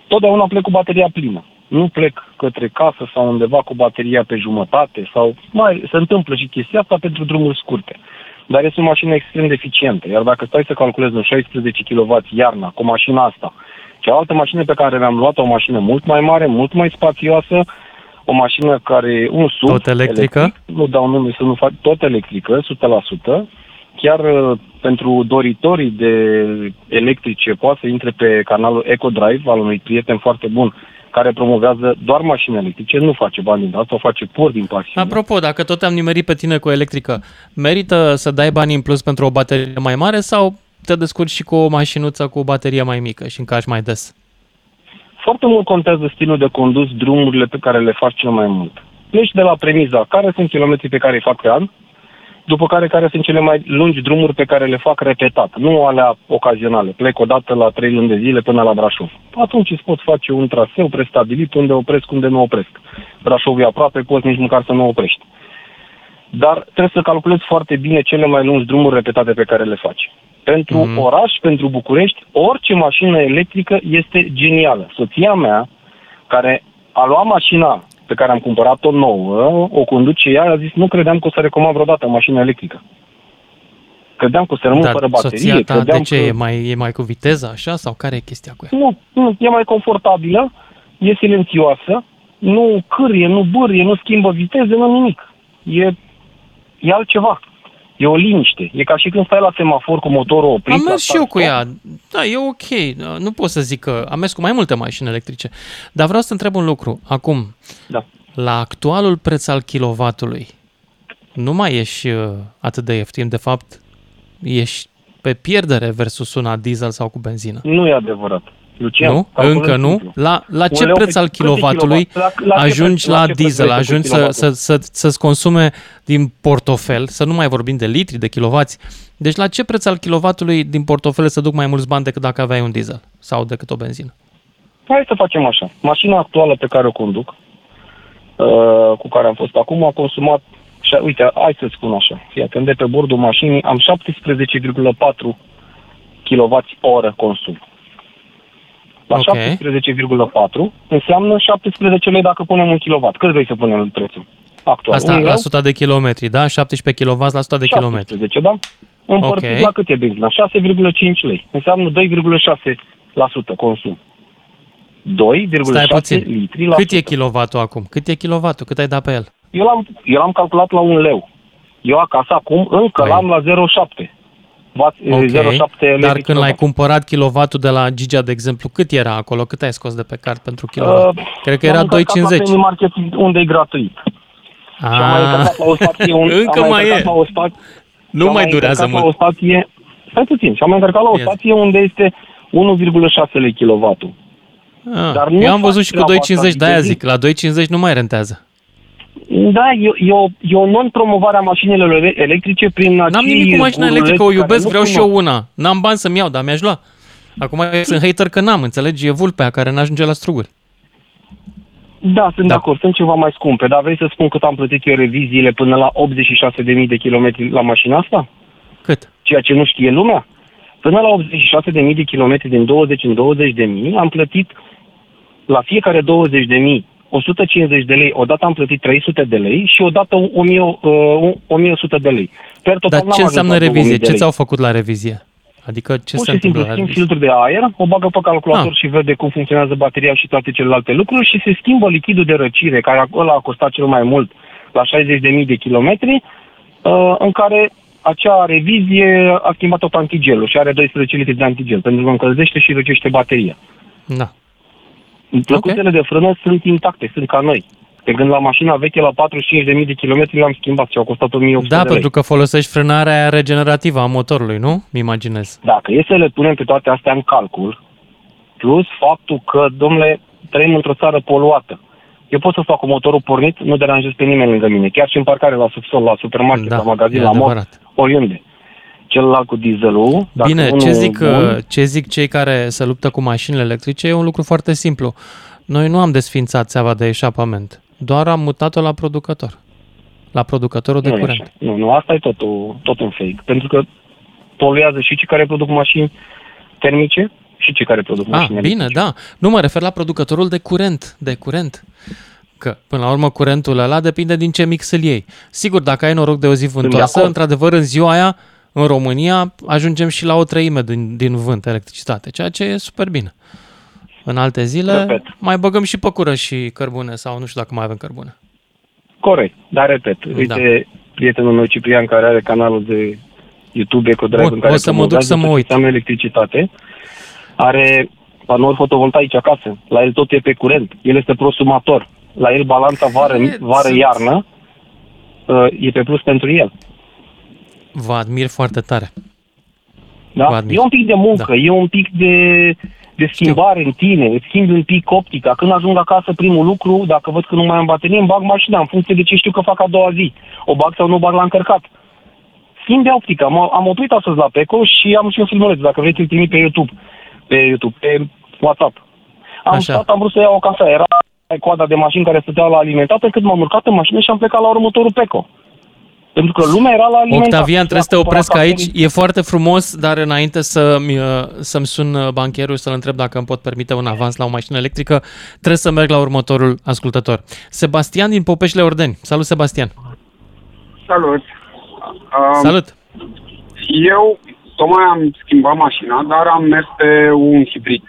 totdeauna plec cu bateria plină. Nu plec către casă sau undeva cu bateria pe jumătate sau mai se întâmplă și chestia asta pentru drumuri scurte. Dar este o mașină extrem de eficientă. Iar dacă stai să calculezi un 16 kW iarna cu mașina asta, cealaltă mașină pe care mi-am luat, o mașină mult mai mare, mult mai spațioasă, o mașină care, un sub Tot electrică? electric, nu dau nume să nu fac, tot electrică, 100%, chiar uh, pentru doritorii de electrice poate să intre pe canalul EcoDrive al unui prieten foarte bun care promovează doar mașini electrice, nu face bani din asta, o face pur din pasiune. Apropo, dacă tot am nimerit pe tine cu o electrică, merită să dai bani în plus pentru o baterie mai mare sau te descurci și cu o mașinuță cu o baterie mai mică și încarci mai des? Foarte mult contează stilul de condus, drumurile pe care le faci cel mai mult. Pleci de la premiza care sunt kilometrii pe care îi fac pe an, după care care sunt cele mai lungi drumuri pe care le fac repetat, nu alea ocazionale. Plec o dată la trei luni de zile până la Brașov. Atunci îți pot face un traseu prestabilit unde opresc, unde nu opresc. Brașov e aproape, poți nici măcar să nu oprești. Dar trebuie să calculezi foarte bine cele mai lungi drumuri repetate pe care le faci. Pentru Mhm. mm. oraș, pentru București, orice mașină electrică este genială. Soția mea, care a luat mașina pe care am cumpărat-o nouă, o conduce ea, a zis, nu credeam că o să recomand vreodată o mașină electrică. Credeam că o să rămân Dar fără baterie. soția ta credeam de ce? că... E, mai, e mai cu viteză așa sau care e chestia cu ea? Nu, nu, e mai confortabilă, e silențioasă, nu cârie, nu bârie, nu schimbă viteze, nu nimic. E, e altceva. E o liniște. E ca și când stai la semafor cu motorul oprit. Am la mers și eu start cu stop. ea. Da, e ok. Nu pot să zic că am mers cu mai multe mașini electrice. Dar vreau să întreb un lucru. Acum, Da. la actualul preț al kilovatului, nu mai ești uh, atât de ieftin. De fapt, ești pe pierdere versus una diesel sau cu benzină. Nu e adevărat. Lucian, nu? calculez Încă nu? simplu. La, la Un ce leu preț pe- al cât de kilovatului kilowatt? La- la ce ajungi preț- la, la ce preț diesel? vrei să Ajungi pui să, să, să, să-ți consume din portofel, să nu mai vorbim de litri, de kilovați. Deci la ce preț al kilovatului din portofel să duc mai mulți bani decât dacă aveai un diesel sau decât o benzină? Hai să facem așa. Mașina actuală pe care o conduc, uh, cu care am fost acum, a consumat, și, uite, hai să spun așa, fii atent, de pe bordul mașinii am 17,4 kWh consum. La Ok. 17,4 înseamnă 17 lei dacă punem un kilowatt. Cât vrei să punem în prețul? Actual. Asta Un la leu? 100 de kilometri, da? 17 kW la 100 de kilometri. 17, da? Împărțit Ok. la cât e benzina? 6,5 lei. Înseamnă 2,6% consum. 2,6 Stai puțin. litri la Cât e kilovatul acum? Cât e kilovatul? Cât ai dat pe el? Eu l-am, eu l-am calculat la un leu. Eu acasă acum încă Păi. l-am la 0,7. Vat, Ok, 0,7 lei dar pe când l-ai kilowatt. cumpărat kilovatul de la Giga, de exemplu, cât era acolo? Cât ai scos de pe card pentru kilovat? Uh, Cred că l-am era încărcat La 2,50. Penny Market unde e gratuit. Și am mai încărcat la o stație un, Ah. Încă am mai încărcat e. La o stație, Nu am mai durează încărcat mult. La o stație, stai puțin, și am mai încărcat la o Yes. stație unde este 1,6 lei kilowattul. Ah, Dar nu eu am văzut faci și cu treaba 2,50, asta, de-aia adică zic, la 2,50 nu mai rentează. Da, e, e, o, e o non-promovare a mașinilor ele- electrice prin N-am acei nimic cu mașina guruleți electrică, o care iubesc, nu vreau și cunosc. eu una. N-am bani să-mi iau, dar mi-aș lua. Acum eu sunt hater că n-am, înțelegi? E vulpea care n-ajunge la struguri. Da, sunt Da. de acord, sunt ceva mai scumpe, dar vrei să spun cât am plătit eu reviziile până la 86.000 de kilometri la mașina asta? Cât? Ceea ce nu știe lumea? Până la 86.000 de kilometri din 20 în 20.000 am plătit la fiecare 20.000 150 de lei, odată am plătit 300 de lei și odată 1000, uh, 1100 de lei. Per total Dar n-am ce ajuns înseamnă la 2000 revizie? de Ce lei. ți-au făcut la revizie? Adică ce Pur se și simplu întâmplă la schimb revizie? filtrul de aer, o bagă pe calculator Ah. și vede cum funcționează bateria și toate celelalte lucruri și se schimbă lichidul de răcire, care ăla a costat cel mai mult la 60.000 de kilometri, uh, în care acea revizie a schimbat tot antigelul și are 12 litri de antigel, pentru că încălzește și răcește bateria. Da. Plăcuțele de frână sunt intacte, sunt ca noi. Pe când la mașina veche, la 45.000 de kilometri, le-am schimbat și au costat 1800 Da, de lei. pentru că folosești frânarea aia regenerativă a motorului, nu? Mi imaginez. Dacă e să le punem pe toate astea în calcul, Plus faptul că, domnule, trăim într-o țară poluată. Eu pot să stau cu motorul pornit, nu deranjez pe nimeni lângă mine. Chiar și în parcare, la subsol, la supermarket, Da, la magazin, e la mod, adevărat. oriunde. Celălalt cu dieselul, dacă Bine, unul ce zic, bun, uh, ce zic cei care se luptă cu mașinile electrice e un lucru foarte simplu. Noi nu am desfințat țeava de eșapament, doar am mutat-o la producător. La producătorul de nu, e curent. așa. nu, nu, asta e tot, tot un fake. Pentru că poluează și cei care produc mașini termice și cei care produc Ah, mașini bine, da. Nu mă refer la producătorul de curent, de curent. Că, până la urmă, curentul ăla depinde din ce mix îl iei. Sigur, dacă ai noroc de o zi vântoasă, acord. într-adevăr, în ziua aia, în România, ajungem și la o treime din, din vânt, electricitate, ceea ce e super bine. În alte zile, Repet. mai băgăm și păcură și cărbune, sau nu știu dacă mai avem cărbune. Corect, dar repet, uite prietenul meu Ciprian care are canalul de YouTube EcoDrive Bun, în care o să mă duc promovează să mă tot ce uit. înseamnă electricitate, are panouri fotovoltaice acasă, la el tot e pe curent, el este prosumator, la el balanța vară, E, vară sunt- iarnă uh, e pe plus pentru el. Vă admir foarte tare. Da? Vă admir. E un pic de muncă, da. e un pic de, de schimbare în tine, îți schimbi un pic optica. Când ajung acasă, primul lucru, dacă văd că nu mai am baterie, îmi bag mașina în funcție de ce știu că fac a doua zi. O bag sau nu o bag la încărcat. Schimbi optica. Am, am oprit astăzi la Peco și am și un filmuleț, dacă vreți îl trimit pe YouTube. Pe YouTube, pe WhatsApp. Am Așa. stat, am vrut să iau o cafea. Era coada de mașini care stăteau la alimentate, cât m-am urcat în mașină și am plecat la următorul Peco. Pentru că lumea era la alimentate. Octavian, trebuie să te Și a cumpărat opresc aici. cafele. E foarte frumos, dar înainte să-mi, uh, să-mi sun uh, bancherul să-l întreb dacă îmi pot permite un avans la o mașină electrică, trebuie să merg la următorul ascultător. Sebastian din Popeșle Ordeni. Salut, Sebastian! Salut! Um, Salut! Eu tocmai am schimbat mașina, dar am mers pe un hibrid.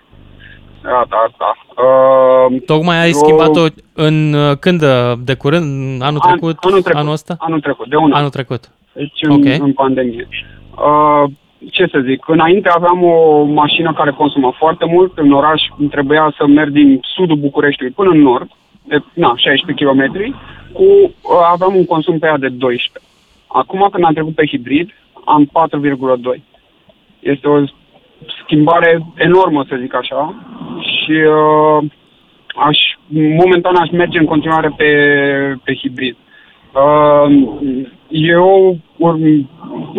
Da, da, da. Uh, Tocmai ai eu- schimbat-o în uh, când? uh, De curând? Anul An- trecut? anul trecut. Anul ăsta? Anul trecut, de un an. Anul trecut. Deci în, Ok. în pandemie. Uh, ce să zic, înainte aveam o mașină care consuma foarte mult. În oraș îmi trebuia să merg din sudul Bucureștiului până în nord, de na, 16 km, cu, uh, aveam un consum pe ea de 12. Acum când am trecut pe hibrid, am 4,2. Este o schimbare enormă, să zic așa, și uh, aș, momentan aș merge în continuare pe, pe hibrid. Uh, eu urm,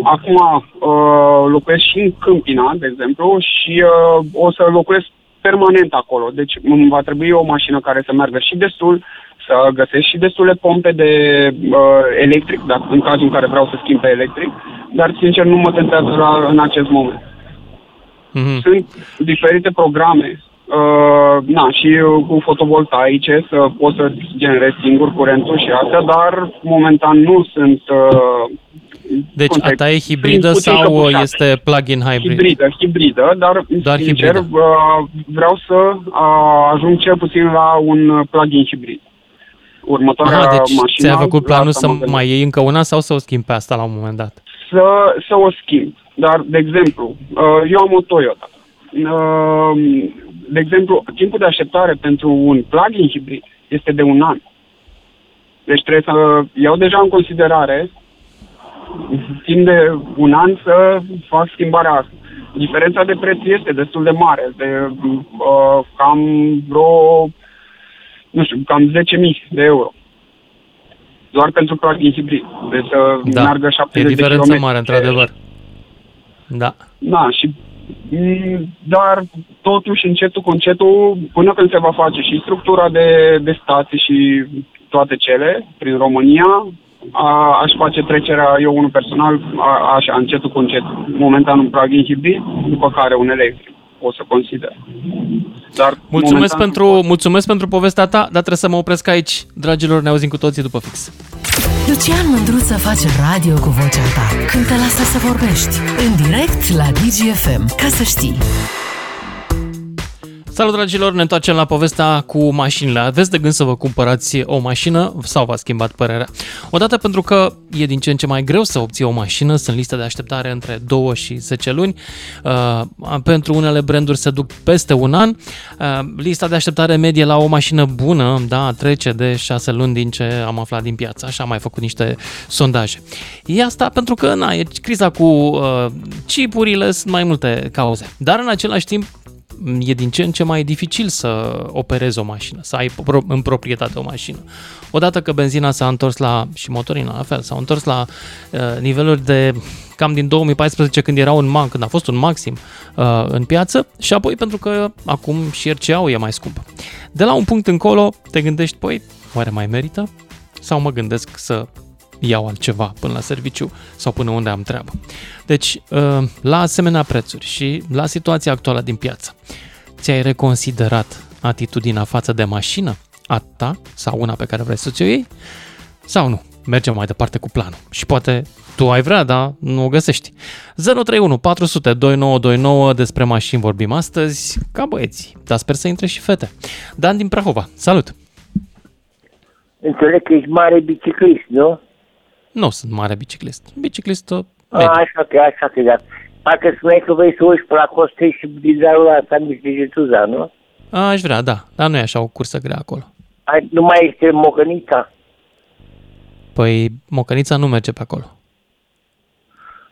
acum uh, locuiesc și în Câmpina, de exemplu, și uh, o să locuiesc permanent acolo. Deci îmi va trebui o mașină care să meargă și destul, să găsesc și destule pompe de uh, electric, dacă, în cazul în care vreau să schimb pe electric, dar sincer nu mă tentează la, în acest moment. Mhm. Sunt diferite programe Uh, na, și uh, cu fotovoltaice să poți să generezi singur curentul și astea, dar momentan nu sunt... Uh, Deci cum a să ta e zic, hibridă puțin sau căpușate. este plug-in hybrid? Hibridă, hibridă, dar Doar sincer hibridă. Uh, vreau să uh, ajung cel puțin la un uh, plug-in hibrid. Următoarea Aha, deci mașină... ți-ai făcut la planul asta să mă gândesc. mai iei încă una sau să o schimbi pe asta la un moment dat? să, să o schimb. Dar, de exemplu, uh, eu am o Toyota. Uh, De exemplu, timpul de așteptare pentru un plug-in hibrid este de un an. Deci trebuie să iau deja în considerare timp de un an să fac schimbarea asta. Diferența de preț este destul de mare, de uh, cam vreo, nu știu, cam 10.000 de euro. Doar pentru plug-in hibrid. Deci să Da, meargă e 70 de diferență kilometri. mare, într-adevăr. Da. Da, și mm, dar totuși încetul cu încetul, până când se va face și structura de, de stații și toate cele prin România, a, aș face trecerea eu unul personal, a, așa, încetul cu încetul. Momentan un plug-in hibrid, după care un electric, o să consider. Dar Mulțumesc momentan- pentru, mulțumesc pentru povestea ta, dar trebuie să mă opresc aici. Dragilor, ne auzim cu toții după fix. Lucian Mândruță face radio cu vocea ta când te lasă să vorbești. În direct la DGFM. Ca să știi. Salut dragilor, ne întoarcem la povestea cu mașinile. Aveți de gând să vă cumpărați o mașină sau v-a schimbat părerea? Odată pentru că e din ce în ce mai greu să obții o mașină, sunt liste de așteptare între 2 și 10 luni. Uh, pentru unele branduri se duc peste un an. Uh, lista de așteptare medie la o mașină bună, da, trece de 6 luni din ce am aflat din piață. Așa am mai făcut niște sondaje. E asta pentru că, na, e criza cu uh, chipurile, sunt mai multe cauze. Dar în același timp, e din ce în ce mai dificil să operezi o mașină, să ai pro- în proprietate o mașină. Odată că benzina s-a întors la, și motorina la fel, s-au întors la uh, niveluri de cam din 2014 când era un man, când a fost un maxim uh, în piață și apoi pentru că acum și RCA-ul e mai scump. De la un punct încolo te gândești, păi, oare mai merită? Sau mă gândesc să iau altceva până la serviciu sau până unde am treabă. Deci, uh, la asemenea prețuri și la situația actuală din piață, ți-ai reconsiderat atitudinea față de mașină, a ta sau una pe care vrei să ți-o iei? Sau nu? Mergem mai departe cu planul. Și poate tu ai vrea, dar nu o găsești. 031 400 2929 despre mașini vorbim astăzi, ca băieți, dar sper să intre și fete. Dan din Prahova, salut! Înțeleg că ești mare biciclist, nu? Nu sunt mare biciclist. Biciclist uh, A, așa că, așa că, da. Parcă spuneai că vrei să urci pe la Costei și din zarul ăsta mici de Jetuza, nu? Aș vrea, da, dar nu e așa o cursă grea acolo. Ai, nu mai este Mocănița. Păi Mocănița nu merge pe acolo.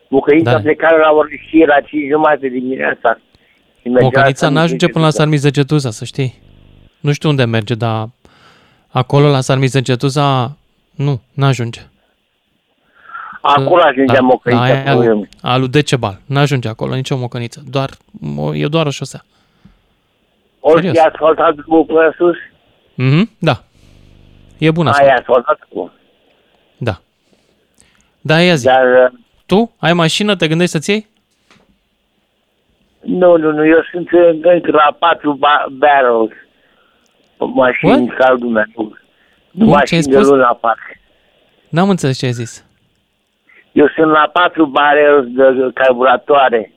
Mocănița Da. da. plecare la ori și la 5 jumate dimineața. Și mergea Mocănița la n-ajunge până la Sarmizegetuza, să știi. Nu știu unde merge, dar acolo la Sarmizegetuza nu, n-ajunge. Acolo ajungea da, Mocănița. Da, aia cu lui, eu. a lui Decebal. N-ajunge acolo nicio mocăniță. Doar, o- e doar o șosea. Ori serios. e asfaltat drumul până sus, Mhm, da. E bun asta. aia e asfaltat cu. Da. Da, ia zi. Dar, uh, Tu ai mașină, te gândești să-ți iei? nu, nu, nu, eu sunt încă la 4 ba- barrels. Mașini ca lumea, nu. Nu Cum? Ce ai mașini de spus? Luna Park. N-am înțeles ce ai zis. Eu sunt la 4 barrels de carburatoare.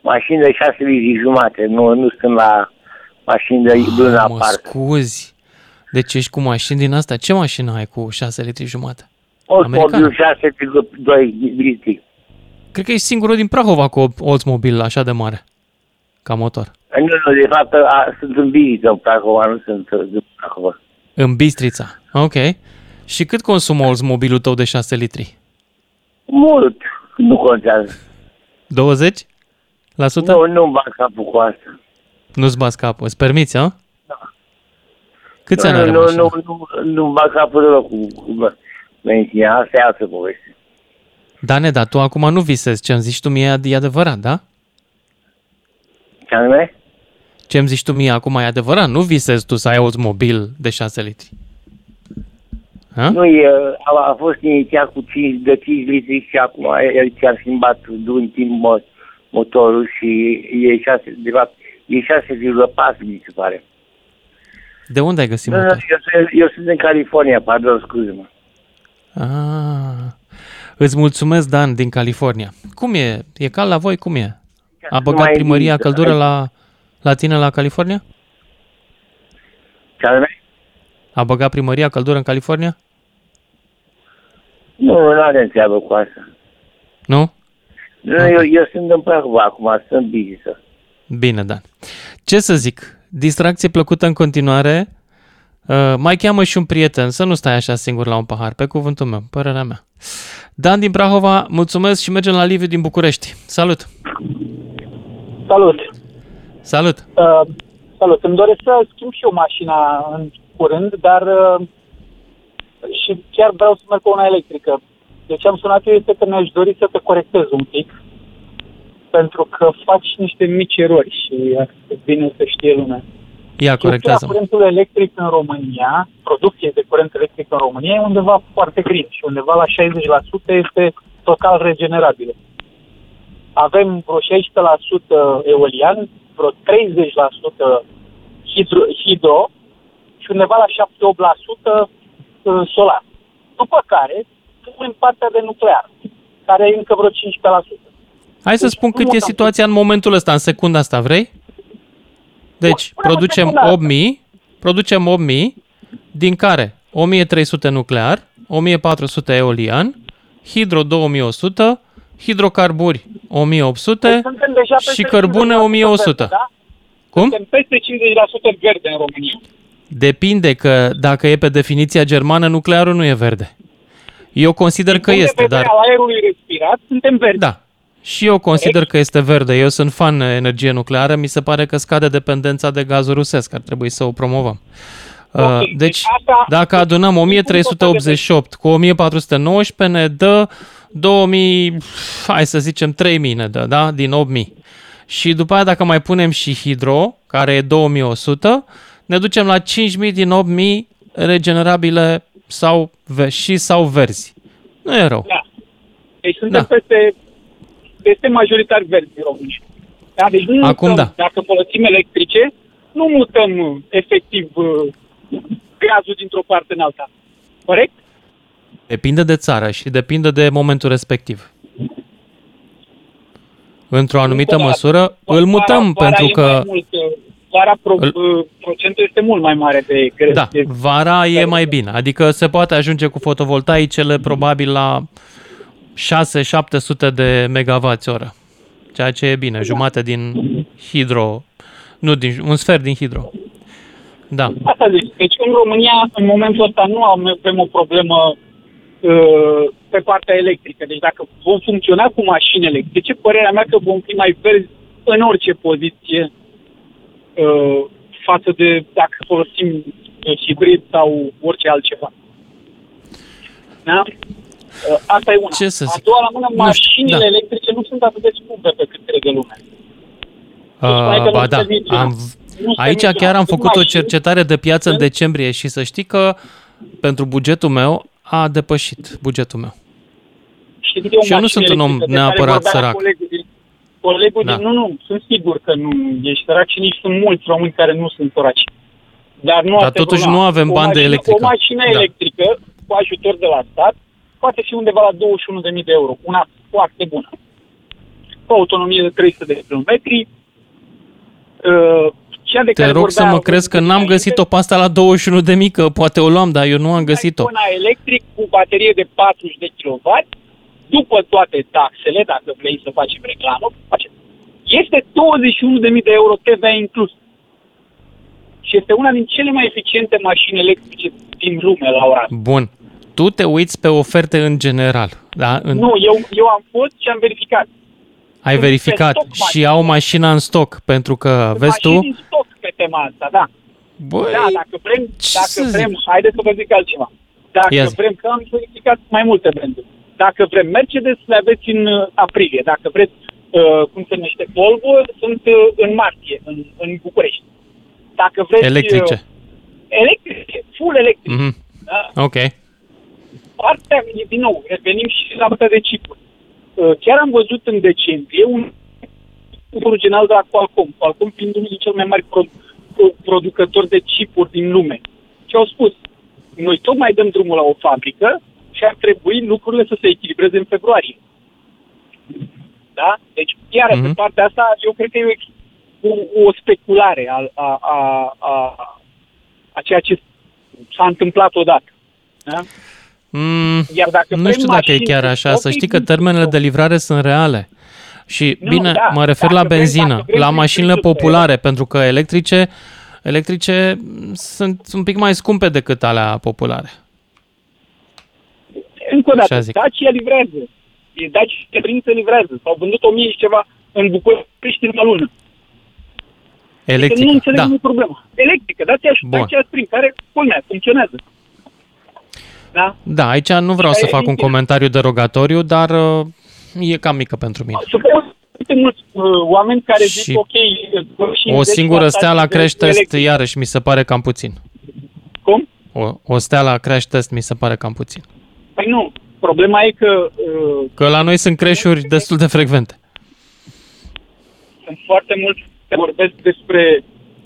Mașini de 6 litri jumate. Nu, nu sunt la mașini de Luna Ah, mă Park. scuzi. Deci ești cu mașini din asta? Ce mașină ai cu 6 litri jumate? Oldsmobile 6,2 litri. Cred că ești singurul din Prahova cu Oldsmobile așa de mare. Ca motor. Nu, nu, de fapt a, sunt în Bistrița, în Prahova, nu sunt uh, din Prahova. În Bistrița. Ok. Și cât consumă Oldsmobile-ul tău de 6 litri? Mult, nu contează. 20? La sută? Nu, nu-mi bag capul cu asta. Nu-ți bați capul. Îți permiți, a? Câți nu, ani are nu, mașina? nu, nu, nu, nu-mi bag capul deloc cu, cu benzina. Asta e altă poveste. Dane, dar tu acum nu visezi. Ce-mi zici tu mie e adevărat, da? Ce anume? Ce-mi zici tu mie acum e adevărat. Nu visezi tu să ai Oldsmobile de 6 litri. Ha? Nu, e, a, a fost inițiat cu 5, de 5 litri și acum el chiar schimbat de un timp mo- motorul și e 6, de fapt, e 6,4 mi se pare. De unde ai găsit Nu, nu, motor? eu, sunt- eu sunt în California, pardon, scuze-mă. Ah, îți mulțumesc, Dan, din California. Cum e? E cald la voi? Cum e? A băgat mai primăria există. căldură la, la tine la California? Ce anume? A băgat primăria căldură în California? Nu, nu are treabă cu asta. Nu? Nu, eu, eu sunt în Prahova acum, sunt busy să. Bine, Dan. Ce să zic? Distracție plăcută în continuare. Uh, mai cheamă și un prieten, să nu stai așa singur la un pahar, pe cuvântul meu, părerea mea. Dan din Prahova, mulțumesc și mergem la Liviu din București. Salut! Salut! Salut! Uh, salut! Îmi doresc să schimb și eu mașina în curând, dar uh, și chiar vreau să merg pe una electrică. Deci am sunat eu este că mi-aș dori să te corectez un pic, pentru că faci niște mici erori și ar fi bine să știe lumea. Ia, Chestia corectează-mă. curentul electric în România, producție de curent electric în România e undeva foarte green și undeva la 60% este total regenerabil. Avem vreo 16% eolian, vreo 30% hidro, hidro și undeva la 7-8% uh, solar. După care, în partea de nuclear, care e încă vreo 15%. Hai să spun cât e situația în momentul ăsta, în secunda asta, vrei? Deci, producem 8000, producem 8000, din care 1300 nuclear, 1400 eolian, hidro 2100, hidrocarburi 1800 Suntem deja peste și cărbune 50% 1100. Verde, da? Cum? Suntem peste 50% verde în România. Depinde că dacă e pe definiția germană, nuclearul nu e verde. Eu consider că Din punct este, de vedere dar al aerului respirat, suntem verzi. Da. Și eu consider că este verde. Eu sunt fan energie nucleară. Mi se pare că scade dependența de gazul rusesc. Ar trebui să o promovăm. Ok, Uh, Deci, asta- dacă adunăm 1388 cu 1419, ne dă 2000, hai să zicem 3000 ne dă, da? Din 8000. Și după aia dacă mai punem și hidro, care e 2100, ne ducem la 5000 din 8000 regenerabile sau ve- și sau verzi. Nu e rău. Da. Deci suntem da. peste, peste majoritar verzi în România. Da? Deci nu Acum mutăm, da. dacă folosim electrice, nu mutăm uh, efectiv uh, gazul dintr-o parte în alta. Corect? Depinde de țară și depinde de momentul respectiv. Într-o anumită Vara- măsură îl mutăm vara pentru e că Mai mult, uh, vara pro, Îl- uh, procentul este mult mai mare de... de Da, de vara e mai bine. Adică se poate ajunge cu fotovoltaicele probabil la 6-700 de megawatts oră. Ceea ce e bine, jumate din hidro, nu din, un sfert din hidro. Da. Asta zic. Deci în România, în momentul ăsta, nu avem o problemă uh, pe partea electrică. Deci dacă vom funcționa cu mașini electrice, părerea mea că vom fi mai verzi în orice poziție uh, față de dacă folosim uh, hibrid sau orice altceva. Da? Uh, asta e una. Ce să A zic? doua la mână, Nu știu, mașinile da. electrice nu sunt atât de scumpe pe cât crede lumea. spuneai că Uh, nu ba da, se menționă. am, Nu se aici menționă. chiar am Sunt făcut o mașini- cercetare de piață în decembrie și să știi că pentru bugetul meu a depășit bugetul meu. Știi cât e o Și eu nu mașină sunt un om electrică de care neapărat vorbea sărac. Colegul din, colegul Da. din, nu, nu, sunt sigur că nu ești sărac și nici sunt mulți români care nu sunt săraci. Dar, nu Dar asta e totuși problema. nu avem o bandă mașină, electrică. O mașină Da. electrică cu ajutor de la stat poate fi undeva la 21.000 de euro. Una foarte bună. Cu autonomie de 300 de kilometri. Uh, cea de Te care rog să vorbea mă crezi că n-am găsit-o pe asta la 21 de mii, că poate o luam, dar eu nu am găsit-o. Una electric cu baterie de 40 de kW, după toate taxele, dacă vrei să facem reclamă, face. este 21.000 de euro TVA inclus. Și este una din cele mai eficiente mașini electrice din lume la ora asta. Bun. Tu te uiți pe oferte în general. Da? În... Nu, eu, eu am fost și am verificat. Ai sunt verificat pe stoc și au mașina în stoc, pentru că, vezi tu, mașini în stoc pe tema asta, da. Băi, da, dacă vrem, să dacă zic? vrem, haideți să vă zic altceva. Dacă Ia zi. vrem, că am verificat mai multe branduri. Dacă vrem Mercedes, le aveți în uh, aprilie. Dacă vreți, uh, cum se numește, Volvo, sunt uh, în martie, în, în București. Dacă vreți... electrice. Uh, electrice, full electric. Mhm. Da? Ok. Partea, din nou, revenim și la partea de chipuri. Uh, Chiar am văzut în decembrie un original de la Qualcomm, Qualcomm fiind unul din cel mai mari pro, pro, producători de chipuri din lume. Și au spus, noi tocmai dăm drumul la o fabrică și ar trebui lucrurile să se echilibreze în februarie. Da? Deci, chiar Mhm. pe partea asta, eu cred că e o, ex- o, o speculare a, a, a, a, a ceea ce s-a întâmplat odată. Da? Mm, Iar dacă nu vrem știu dacă e mașini chiar cu așa. stoc, Să e știi că din termenele de livrare sunt reale. Și Nu, bine, da, mă refer dacă la vrem- benzină, dacă vrem la să mașinile includem pe populare, pentru că electrice, electrice sunt un pic mai scumpe decât alea populare. Încă o dată, Așa zic. Dacia livrează. E Dacia Prință livrează. S-au vândut o mie și ceva în București în lună. Deci nu Electrică, înțeleg da. nicio problemă. Electrică, Dacia și Bun. Dacia Spring, care, culmea, funcționează. Da? Da, aici nu vreau să fac un comentariu derogatoriu, dar uh, e cam mică pentru mine. Sunt foarte mulți uh, oameni care Și zic, ok, uh, și O deci singură asta stea la de crash test, electric. iarăși, mi se pare cam puțin. Cum? O, o stea la crash test mi se pare cam puțin. Păi nu, problema e că uh, Că la noi sunt crash-uri destul de frecvente. sunt foarte mulți care vorbesc despre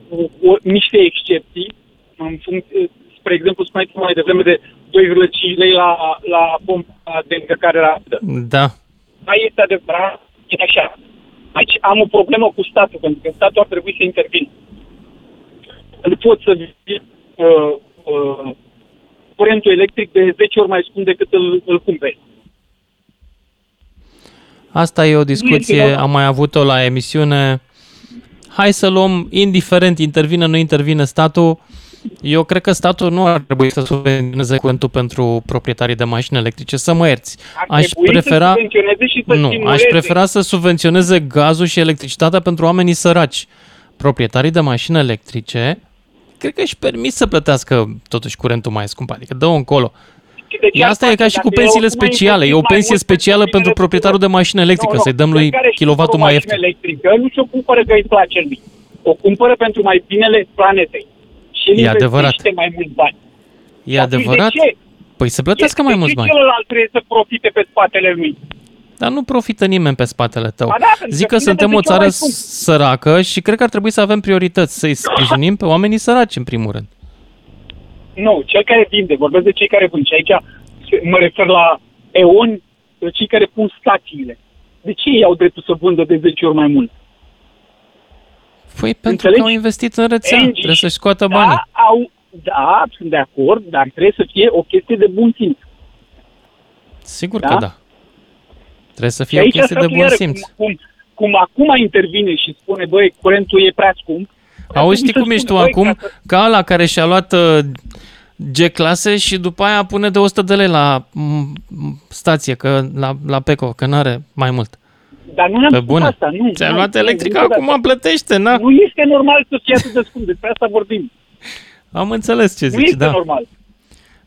o, o, niște excepții, în funcție, spre exemplu, spuneai tu mai devreme de 2,5 lei la, la pompa de încărcare rapidă. Da. Da, este adevărat, e așa. Aici am o problemă cu statul, pentru că statul ar trebui să intervină. Nu pot să vii uh, uh, curentul electric de 10 ori mai scump decât îl, îl cumperi. Asta e o discuție, am mai avut-o la emisiune. Hai să luăm, indiferent intervine, nu intervine statul, Eu cred că statul nu ar trebui să subvenționeze curentul pentru proprietarii de mașini electrice, să mă ierți. Ar Aș trebui să prefera, subvenționeze și să nu, aș stimuleze. prefera să subvenționeze gazul și electricitatea pentru oamenii săraci. Proprietarii de mașini electrice, cred că își permit să plătească totuși curentul mai scump, adică dă-o încolo. de ce Asta ar e ca face? și cu Dacă pensiile eu acum speciale. E o investesc mai pensie mult specială pentru pentru binele proprietarul de mașină electrică, Nu, nu, să-i dăm lui cel care își kilovatul cumpără mai o mașină ieftin. electrică nu și-o cumpără că îi place lui. O cumpără pentru mai binele planetei. Și el E adevărat. investește mai mulți bani. E adevărat? De ce? Păi să plătească mai mulți de ce bani. celălalt trebuie să profite pe spatele lui? Dar nu profită nimeni pe spatele tău. Ba da, pentru Zic că că tine suntem te o duce țară mai scump. săracă și cred că ar trebui să avem priorități, să-i sprijinim pe oamenii săraci, în primul rând. Nu, cel care vinde, vorbesc de cei care vând. Și aici mă refer la EON, cei care pun stațiile. De ce ei au dreptul să vândă de 10 ori mai mult? Păi pentru Înțelegi? că au investit în rețea, Engie, trebuie să-și scoată banii. Da, au, da, sunt de acord, dar trebuie să fie o chestie de bun simț. Sigur Da? că da. Trebuie să Și fie o aici chestie de statul bun iară, simț. Cum, cum, cum acum intervine și spune, băi, curentul e prea scump, Auzi, știi trebuie cum să ești tu spune, acum? băi, ca să- Ca ăla care și-a luat uh, G-clase și după aia pune de 100 de lei la m, m, stație, că la, la Peco, că n-are mai mult. Dar nu ne-am Pe spus bune. asta, nu. Ți-a nu, luat nu, electrica, niciodată. acum plătește, na? Nu este normal să fie atât de scump, despre asta vorbim. Am înțeles ce nu zici, este da. normal.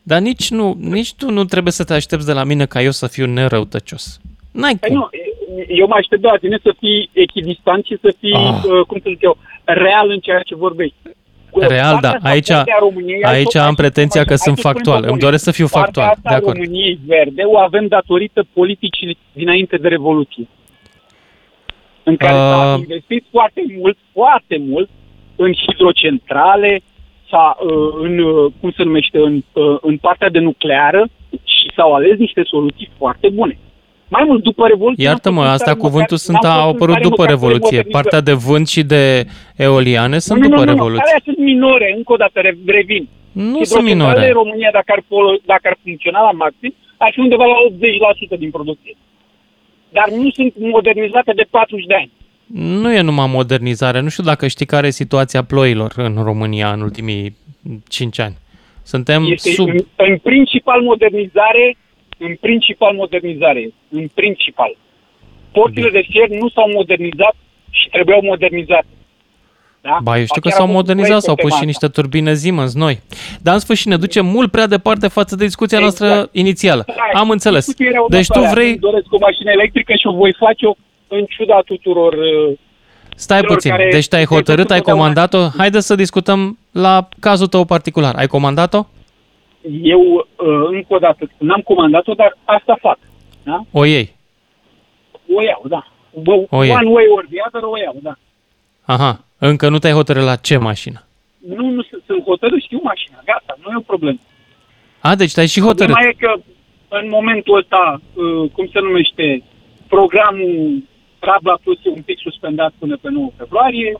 Dar nici, nu, nici tu nu trebuie să te aștepți de la mine ca eu să fiu nerăutăcios. N-ai Păi cum. nu, eu mă aștept de la tine să fii echidistant și să fii, Ah. uh, cum să zic eu, real în ceea ce vorbești. Cu Real, partea da. asta Aici, verde a României, hai aici să- hai am să pretenția spunem că așa, sunt hai să spunem factual. pe Îmi bune. doresc să fiu Partea factual. asta De a acord. României verde o avem datorită politicii dinainte de Revoluție. În care s-a Uh. investit foarte mult, foarte mult în hidrocentrale, s-a, uh, în, uh, cum se numește, în, uh, în partea de nucleară și s-au ales niște soluții foarte bune. Mai mult, după Revoluție... Iartă-mă, n-am fost în astea stare cuvântul măcar- sunt, n-am fost au în apărut stare după măcar să le Revoluție. modernizăm. Partea de vânt și de eoliane sunt nu, nu, după nu, nu, Revoluție. alea sunt minore, încă o dată re- revin. Nu sunt Hidrocentralele minore. în România, dacă ar, folo- dacă ar funcționa la maxim, ar fi undeva la 80% din producție. Dar nu sunt modernizate de 40 de ani. Nu e numai modernizare. Nu știu dacă știi care e situația ploilor în România în ultimii 5 ani. Suntem Este sub... în, în principal modernizare, în principal modernizare, în principal. Porturile de fier nu s-au modernizat și trebuiau modernizate. Da? Ba, eu știu că Chiar s-au am avut modernizat, s-au proiecte pus și pe niște turbine Siemens noi. Dar în sfârșit ne ducem mult prea departe față de discuția noastră Exact. inițială. Am înțeles. Discuția era Deci tu următoarea. vrei... Îmi doresc o mașină electrică și o voi face-o în ciuda tuturor... uh, Stai celor puțin, care deci te-ai se hotărât, duc ai totdeauna- comandat-o? Haide să discutăm la cazul tău particular. Ai comandat-o? Eu, uh, încă o dată, n-am comandat-o, dar asta fac. Da? O iei. O iau, da. Bă, O iei. one way or the other, o iau, da. Aha, încă nu te-ai hotărât la ce mașină. Nu, nu sunt, sunt hotărât, știu mașina, gata, nu e o problemă. A, deci te-ai și hotărât. Problema e că în momentul ăsta, uh, cum se numește, programul Rabla Plus e un pic suspendat până pe 9 februarie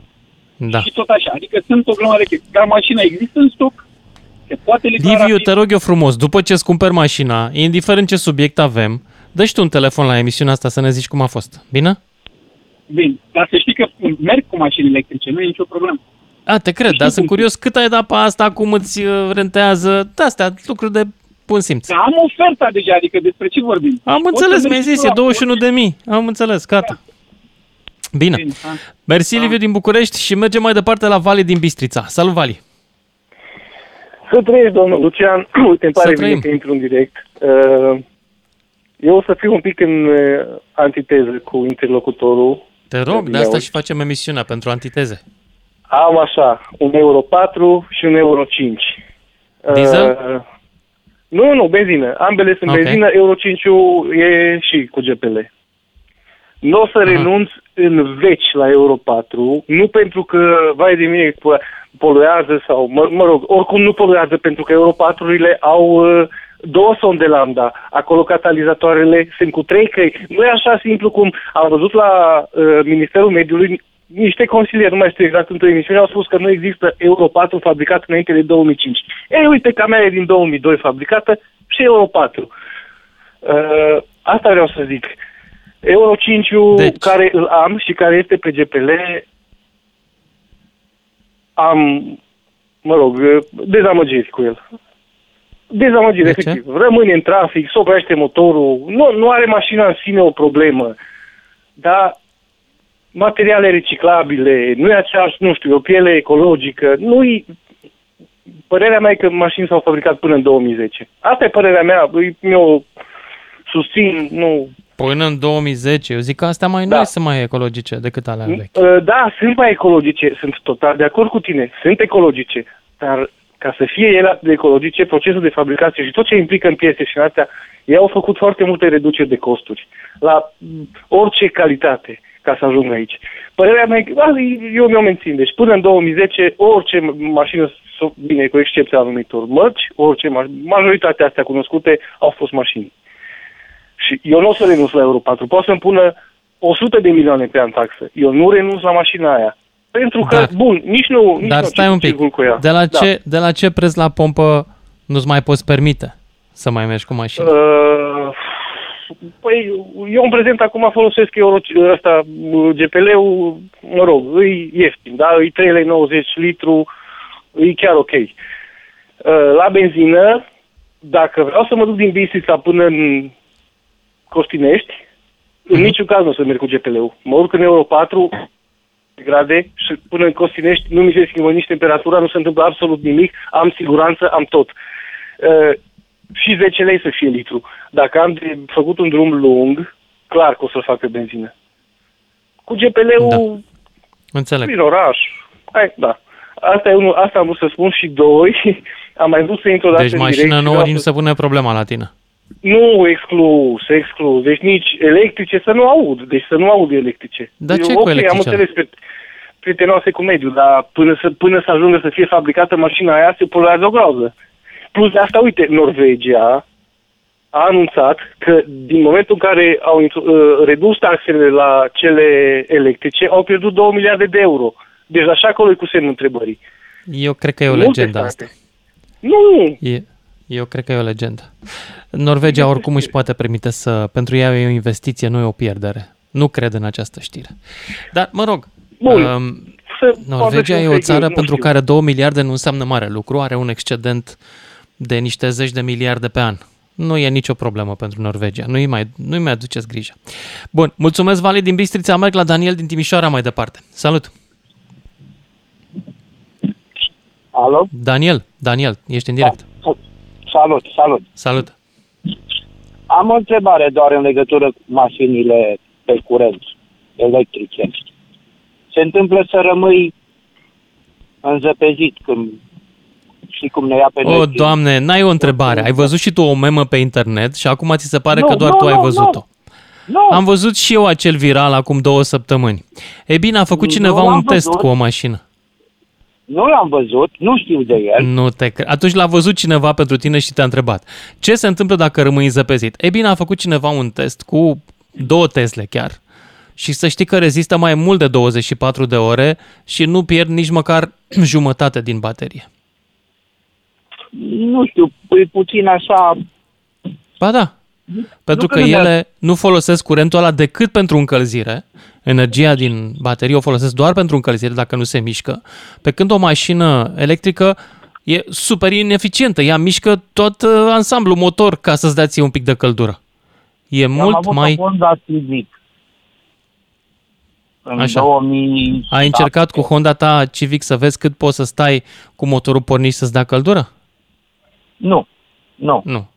Da. și tot așa. Adică sunt o grămadă de chestii. Dar mașina există în stoc, se poate livra Liviu, rapid. te rog eu frumos, după ce îți cumperi mașina, indiferent ce subiect avem, dă și tu un telefon la emisiunea asta să ne zici cum a fost. Bine? Bine, dar să știi că merg cu mașini electrice, nu e nicio problemă. A, te cred, dar sunt curios cât ai dat pe asta, cum îți uh, rentează, de astea, lucruri de bun simț. Dar am oferta deja, adică despre ce vorbim? Am Poți înțeles, să mi-ai mergi zis, tu e la 21 de mii. Am înțeles, gata. Bine. Bine, ha. Mersi, Liviu din București și mergem mai departe la Vali din Bistrița. Salut, Vali! Să trăiești, domnul Lucian. Uite, îmi Să pare trăim. bine că intru în direct. Uh, Eu o să fiu un pic în uh, antiteză cu interlocutorul. Te rog, de Bine, asta auzi. și facem emisiunea pentru antiteze. Am așa, un euro 4 și un euro 5. Diesel? Uh, nu, nu, benzină. Ambele sunt Ok. benzină, euro 5 e și cu GPL. Nu o să renunț în veci la Euro 4, nu pentru că, vai de mine, po- poluează sau, mă, mă rog, oricum nu poluează pentru că Euro 4-urile au uh, două sonde lambda. Acolo catalizatoarele sunt cu trei căi. Nu e așa simplu cum am văzut la uh, Ministerul Mediului niște consilieri, nu mai știu exact, într-o emisiune au spus că nu există Euro 4 fabricat înainte de 2005. Ei, uite, că a mea e din 2002 fabricată și Euro 4. Uh, asta vreau să zic. Euro 5 deci. care îl am și care este pe GPL, am mă rog, dezamăgiri cu el. Dezamăgiri, De ce? efectiv. Rămâne în trafic, se oprește motorul, nu, nu are mașina în sine o problemă, dar materiale reciclabile, nu e aceeași, nu știu, o piele ecologică, nu e... Părerea mea e că mașini s-au fabricat până în 2010. Asta e părerea mea, eu susțin, nu... Până în 2010, eu zic că astea mai Da. noi sunt mai ecologice decât alea vechi. Uh, Da, sunt mai ecologice, sunt total de acord cu tine, sunt ecologice, dar ca să fie ele atât de ecologice, procesul de fabricație și tot ce implică în piese și în astea, ei au făcut foarte multe reduceri de costuri la m, orice calitate ca să ajungă aici. Părerea mea e că da, eu mi-o mențin. Deci până în 2010, orice ma- mașină, s-o- bine, cu excepția anumitor mărci, orice, ma- majoritatea astea cunoscute au fost mașini. Și eu nu o să renunț la Euro 4. Pot să-mi pună 100 de milioane pe an taxă. Eu nu renunț la mașina aia. Pentru că, Dar- bun, nici nu, nici Dar nu stai un pic, circul cu ea. de la, Da. ce, de la ce preț la pompă nu-ți mai poți permite să mai mergi cu mașina? Uh, păi, eu în prezent acum folosesc Euro, ăsta, GPL-ul, mă rog, e ieftin, da? E 3,90 lei litru, e chiar ok. Uh, la benzină, dacă vreau să mă duc din Bistrița până în Costinești, în niciun caz nu o să merg cu GPL-ul. Mă urc în Euro 4 grade și până în Costinești nu mi se schimbă nici temperatura, nu se întâmplă absolut nimic, am siguranță, am tot. Uh, și 10 lei să fie litru. Dacă am de făcut un drum lung, clar că o să-l fac pe benzină. Cu GPL-ul da. Înțeleg. prin oraș. Hai, da. Asta, e unul, asta am vrut să spun și doi. Am mai vrut să intru o dată Deci în mașina direct și nouă vreau nici nu să- se pune problema la tine. Nu exclus, exclus. Deci nici electrice să nu aud. Deci să nu aud electrice. Dar ce Eu, cu ok, am electrice? înțeles pe prietenoase cu mediul, dar până să, până să ajungă să fie fabricată mașina aia, se poluează o groază. Plus de asta, uite, Norvegia a anunțat că din momentul în care au intru- uh, redus taxele la cele electrice, au pierdut 2 miliarde de euro. Deci așa acolo e cu semnul întrebării. Eu cred că e o Multe legendă state. asta. Nu! E, eu cred că e o legendă. Norvegia oricum își poate permite să... Pentru ea e o investiție, nu e o pierdere. Nu cred în această știre. Dar, mă rog, Bun. um, Să- Norvegia poate e fi o fake țară news, nu pentru știu. care 2 miliarde nu înseamnă mare lucru, are un excedent de niște zeci de miliarde pe an. Nu e nicio problemă pentru Norvegia, nu-i mai, nu-i mai aduceți grijă. Bun, mulțumesc Vali din Bistrița, merg la Daniel din Timișoara mai departe. Salut! Alo? Daniel, Daniel, ești în direct. Salut, salut. Salut! Am o întrebare doar în legătură cu mașinile pe curent electrice. Se întâmplă să rămâi înzăpezit când și cum ne ia pe noi. O, doamne, n-ai o întrebare. Ai văzut și tu o memă pe internet și acum ți se pare Nu, că doar nu, tu ai nu, văzut-o. Nu. Am văzut și eu acel viral acum două săptămâni. E bine, a făcut Nu cineva l-am un test văzut. cu o mașină. Nu l-am văzut, nu știu de el. Nu te cre- Atunci l-a văzut cineva pentru tine și te-a întrebat. Ce se întâmplă dacă rămâi zăpezit? E bine, a făcut cineva un test cu două Tesle chiar. Și să știi că rezistă mai mult de 24 de ore și nu pierd nici măcar jumătate din baterie. Nu știu, e puțin așa... Ba da. Pentru Nu că că nu ele nu folosesc curentul ăla decât pentru încălzire. Energia din baterie o folosesc doar pentru încălzire dacă nu se mișcă. Pe când o mașină electrică e super ineficientă. Ea mișcă tot uh, ansamblul motor ca să-ți dea ție un pic de căldură. E Am mult avut mai... o Honda Civic. În Așa. 2000... Ai încercat cu Honda ta Civic să vezi cât poți să stai cu motorul pornit și să-ți dea căldură? Nu, nu. Nu.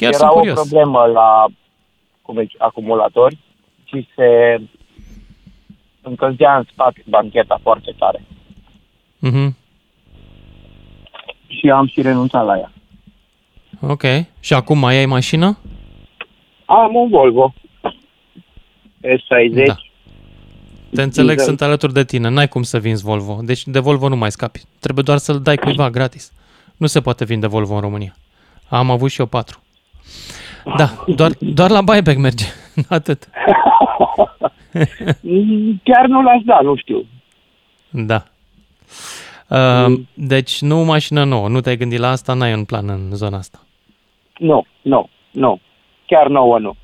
Chiar Era sunt o curios. problemă la cum zice, acumulatori și se încălzea în spate bancheta foarte tare. Mhm. Și am și renunțat la ea. Ok. Și acum mai ai mașină? Am un Volvo S60. Da. Te înțeleg, Diesel. sunt alături de tine. N-ai cum să vinzi Volvo. Deci de Volvo nu mai scapi. Trebuie doar să-l dai cuiva gratis. Nu se poate vinde Volvo în România. Am avut și eu patru. Da, doar, doar la buyback merge. Atât. Chiar nu l-aș da, nu știu. Da. Uh, deci nu mașină nouă. Nu te-ai gândit la asta? N-ai un plan în zona asta. Nu, nu, nu. Chiar nouă nu.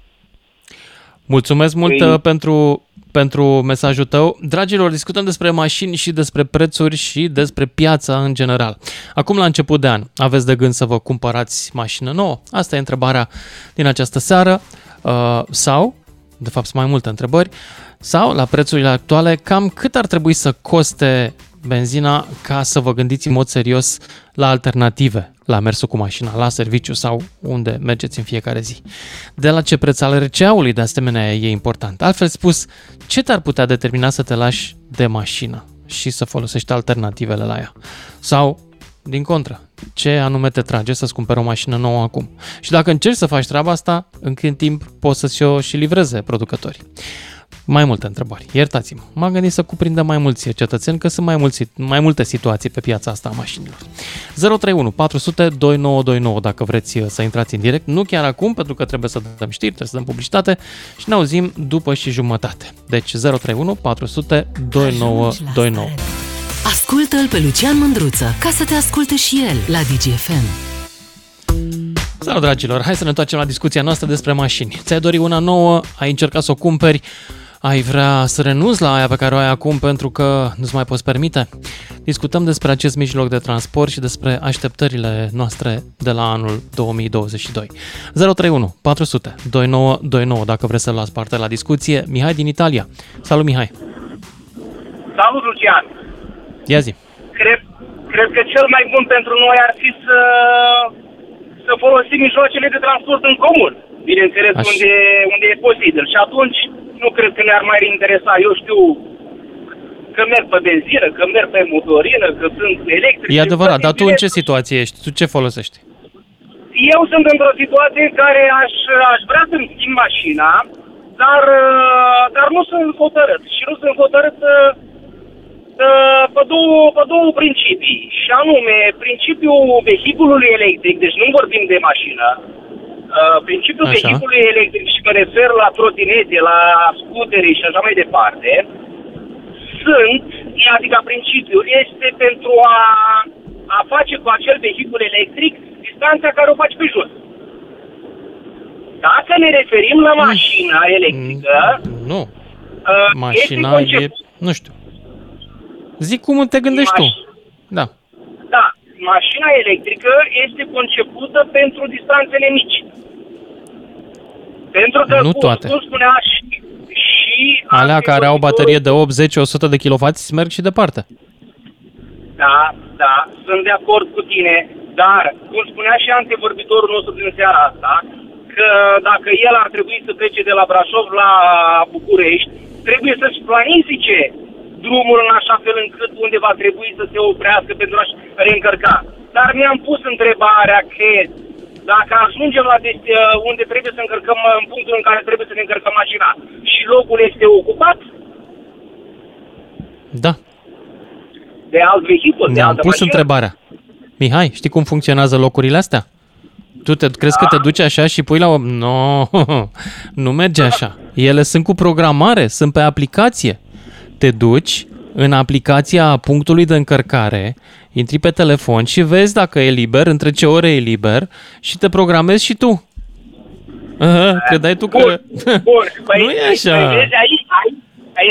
Mulțumesc mult Păi- uh, pentru, pentru mesajul tău. Dragilor, discutăm despre mașini și despre prețuri și despre piața în general. Acum, la început de an, aveți de gând să vă cumpărați mașină nouă? Asta e întrebarea din această seară. Uh, sau, de fapt, sunt mai multe întrebări, sau, la prețurile actuale, cam cât ar trebui să coste benzina ca să vă gândiți în mod serios la alternative la mersul cu mașina, la serviciu sau unde mergeți în fiecare zi. De la ce preț al RCA-ului de asemenea e important. Altfel spus, ce te-ar putea determina să te lași de mașină și să folosești alternativele la ea? Sau, din contră, ce anume te trage să-ți cumperi o mașină nouă acum? Și dacă încerci să faci treaba asta, în cât timp poți să-ți o și livreze producătorii. Mai multe întrebări. Iertați-mă. M-am gândit să cuprindă mai mulți cetățeni, că sunt mai, mulți, mai multe situații pe piața asta a mașinilor. 031 400 2929 dacă vreți să intrați în direct. Nu chiar acum, pentru că trebuie să dăm știri, trebuie să dăm publicitate și ne auzim după și jumătate. Deci 031 400 2929. Ascultă-l pe Lucian Mândruță ca să te asculte și el la DGFM. Salut, dragilor! Hai să ne întoarcem la discuția noastră despre mașini. Ți-ai dori una nouă, ai încercat să o cumperi, ai vrea să renunți la aia pe care o ai acum pentru că nu-ți mai poți permite? Discutăm despre acest mijloc de transport și despre așteptările noastre de la anul 2022. 031 400 2929 dacă vreți să luați parte la discuție. Mihai din Italia. Salut, Mihai! Salut, Lucian! Ia zi! Cred, cred că cel mai bun pentru noi ar fi să, să folosim mijloacele de transport în comun, bineînțeles, unde, unde e posibil. Și atunci nu cred că ne-ar mai interesa, eu știu, că merg pe benzină, că merg pe motorină, că sunt electrice. E adevărat, dar tu în ce situație ești? Tu ce folosești? Eu sunt într-o situație în care aș, aș vrea să-mi schimb mașina, dar, uh, dar nu sunt hotărât. Și nu sunt hotărât uh, uh, pe, două, pe două principii. Și anume, principiul vehiculului electric, deci nu vorbim de mașină, Uh, principiul Așa. vehiculului electric și mă refer la trotinete, la scutere și așa mai departe, sunt, adică principiul este pentru a, a face cu acel vehicul electric distanța care o faci pe jos. Dacă ne referim la mașina electrică, Nu. uh, Mașina este e... concep- Nu știu. Zic cum te gândești tu. Da. Da, mașina electrică este concepută pentru distanțele mici. Pentru că, Nu cum, toate. cum spunea și, și Alea care au baterie de 80-100 de kW merg și departe. Da, da, sunt de acord cu tine, dar, cum spunea și antevorbitorul nostru din seara asta, că dacă el ar trebui să plece de la Brașov la București, trebuie să-și planifice drumul în așa fel încât unde va trebui să se oprească pentru a-și reîncărca. Dar mi-am pus întrebarea că dacă ajungem la desti- unde trebuie să încărcăm, în punctul în care trebuie să ne încărcăm mașina și locul este ocupat Da. de alt vehicul, de Ne-am altă pus mașină, întrebarea. Mihai, știi cum funcționează locurile astea? Tu te crezi că te duci așa și pui la o... No, nu merge așa. Ele sunt cu programare, sunt pe aplicație. Te duci în aplicația punctului de încărcare, intri pe telefon și vezi dacă e liber, între ce ore e liber și te programezi și tu. Aha, credeai tu că... Bun, păi, Nu e așa. Păi, vezi, aici, aici,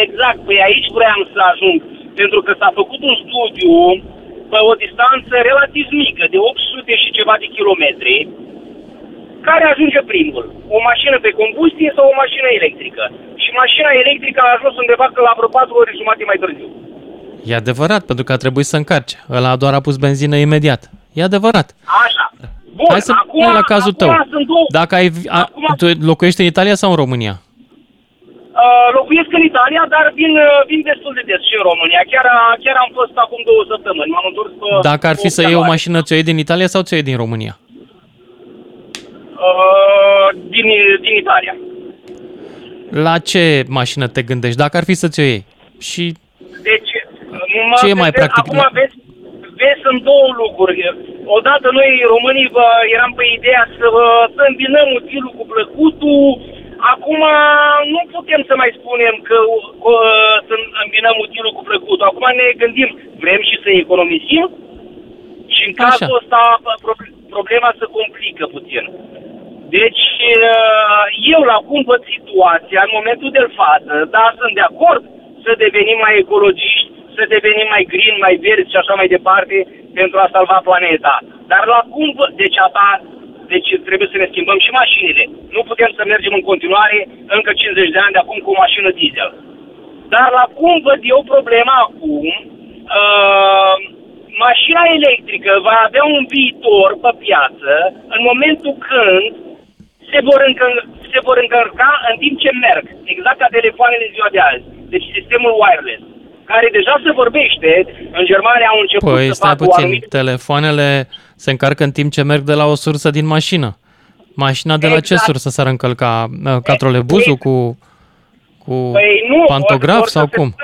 exact, păi aici vreau să ajung. Pentru că s-a făcut un studiu pe o distanță relativ mică, de 800 și ceva de kilometri, care ajunge primul? O mașină pe combustie sau o mașină electrică? Și mașina electrică a ajuns undeva că la vreo 4 ore jumate mai târziu. E adevărat, pentru că a trebuit să încarce. Ăla doar a pus benzină imediat. E adevărat. Așa. Bun, Hai să acum, ne la cazul acum tău. sunt două. Dacă ai, a, tu locuiești în Italia sau în România? Uh, locuiesc în Italia, dar vin, uh, vin destul de des și în România. Chiar, a- chiar am fost acum două săptămâni. M-am întors pe... Dacă ar fi pe să iei o observare. mașină, ți-o iei din Italia sau ți-o iei din România? Uh, din, din Italia. La ce mașină te gândești? Dacă ar fi să ți-o iei? Și Deci, mă Ce e mai gândesc- practic? Acum vezi, vezi, sunt două lucruri. Odată noi, românii, vă, eram pe ideea să, vă- să îmbinăm utilul cu plăcutul. Acum nu putem să mai spunem că că să îmbinăm utilul cu plăcutul. Acum ne gândim, vrem și să economisim? Și în Așa. cazul ăsta pro- problema se complică puțin. Deci, uh, eu la cum văd situația în momentul de față, da, sunt de acord să devenim mai ecologiști, să devenim mai green, mai verzi și așa mai departe pentru a salva planeta. Dar la cum văd, deci asta, deci trebuie să ne schimbăm și mașinile. Nu putem să mergem în continuare încă 50 de ani de acum cu o mașină diesel. Dar la cum văd eu problema acum, uh, mașina electrică va avea un viitor pe piață în momentul când se vor, încă- se vor încărca în timp ce merg, exact ca telefoanele ziua de azi. Deci sistemul wireless, care deja se vorbește, în Germania au început Păi să stai facă o puțin, anumită... telefoanele se încarcă în timp ce merg de la o sursă din mașină. Mașina de la ce Exact. sursă s-ar încălca? Uh, Ca trolebuzul cu, cu Păi nu, pantograf ori- ori sau să se- cum?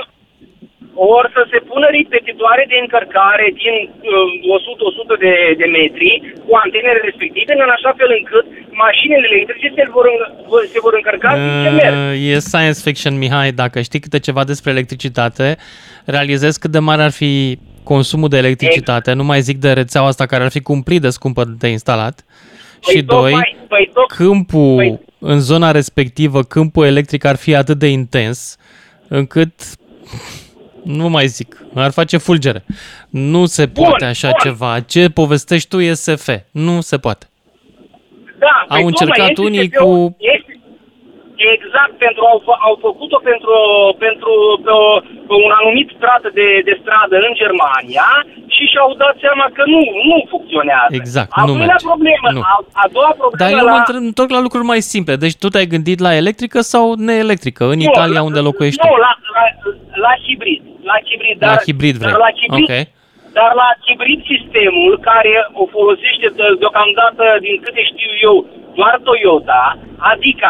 Ori să se pună repetitoare de încărcare din uh, 100-100 de, de metri cu antenele respective, în așa fel încât mașinile electrice se vor, în- se vor încărca în timp ce merg. Uh, E science fiction, Mihai. Dacă știi câte ceva despre electricitate, realizezi cât de mare ar fi consumul de electricitate. Nu mai zic de rețeaua asta care ar fi cumplit de scumpă de instalat. și doi, tocmai- păi toc- câmpul păi- în zona respectivă, câmpul electric ar fi atât de intens încât nu mai zic, ar face fulgere. Nu se poate așa bun. ceva. Ce povestești tu e SF. Nu se poate. Da, Au păi încercat tocmai este unii SF-ul cu- Este, exact, pentru, au, fă- au făcut-o pentru, pentru pe, o, pe un anumit strat de, de stradă în Germania și și-au dat seama că nu, nu funcționează. Exact, a nu doilea merge. problemă, Nu. A, a doua problemă Dar eu la... mă întreb, întorc la lucruri mai simple. Deci tu te-ai gândit la electrică sau neelectrică în Nu, Italia la- unde locuiești Nu, tu? la, la, la hibrid. La hibrid, La dar, hibrid vrei. dar la hibrid, Ok. Dar la hibrid sistemul care o folosește de- deocamdată, din câte știu eu, doar Toyota, adică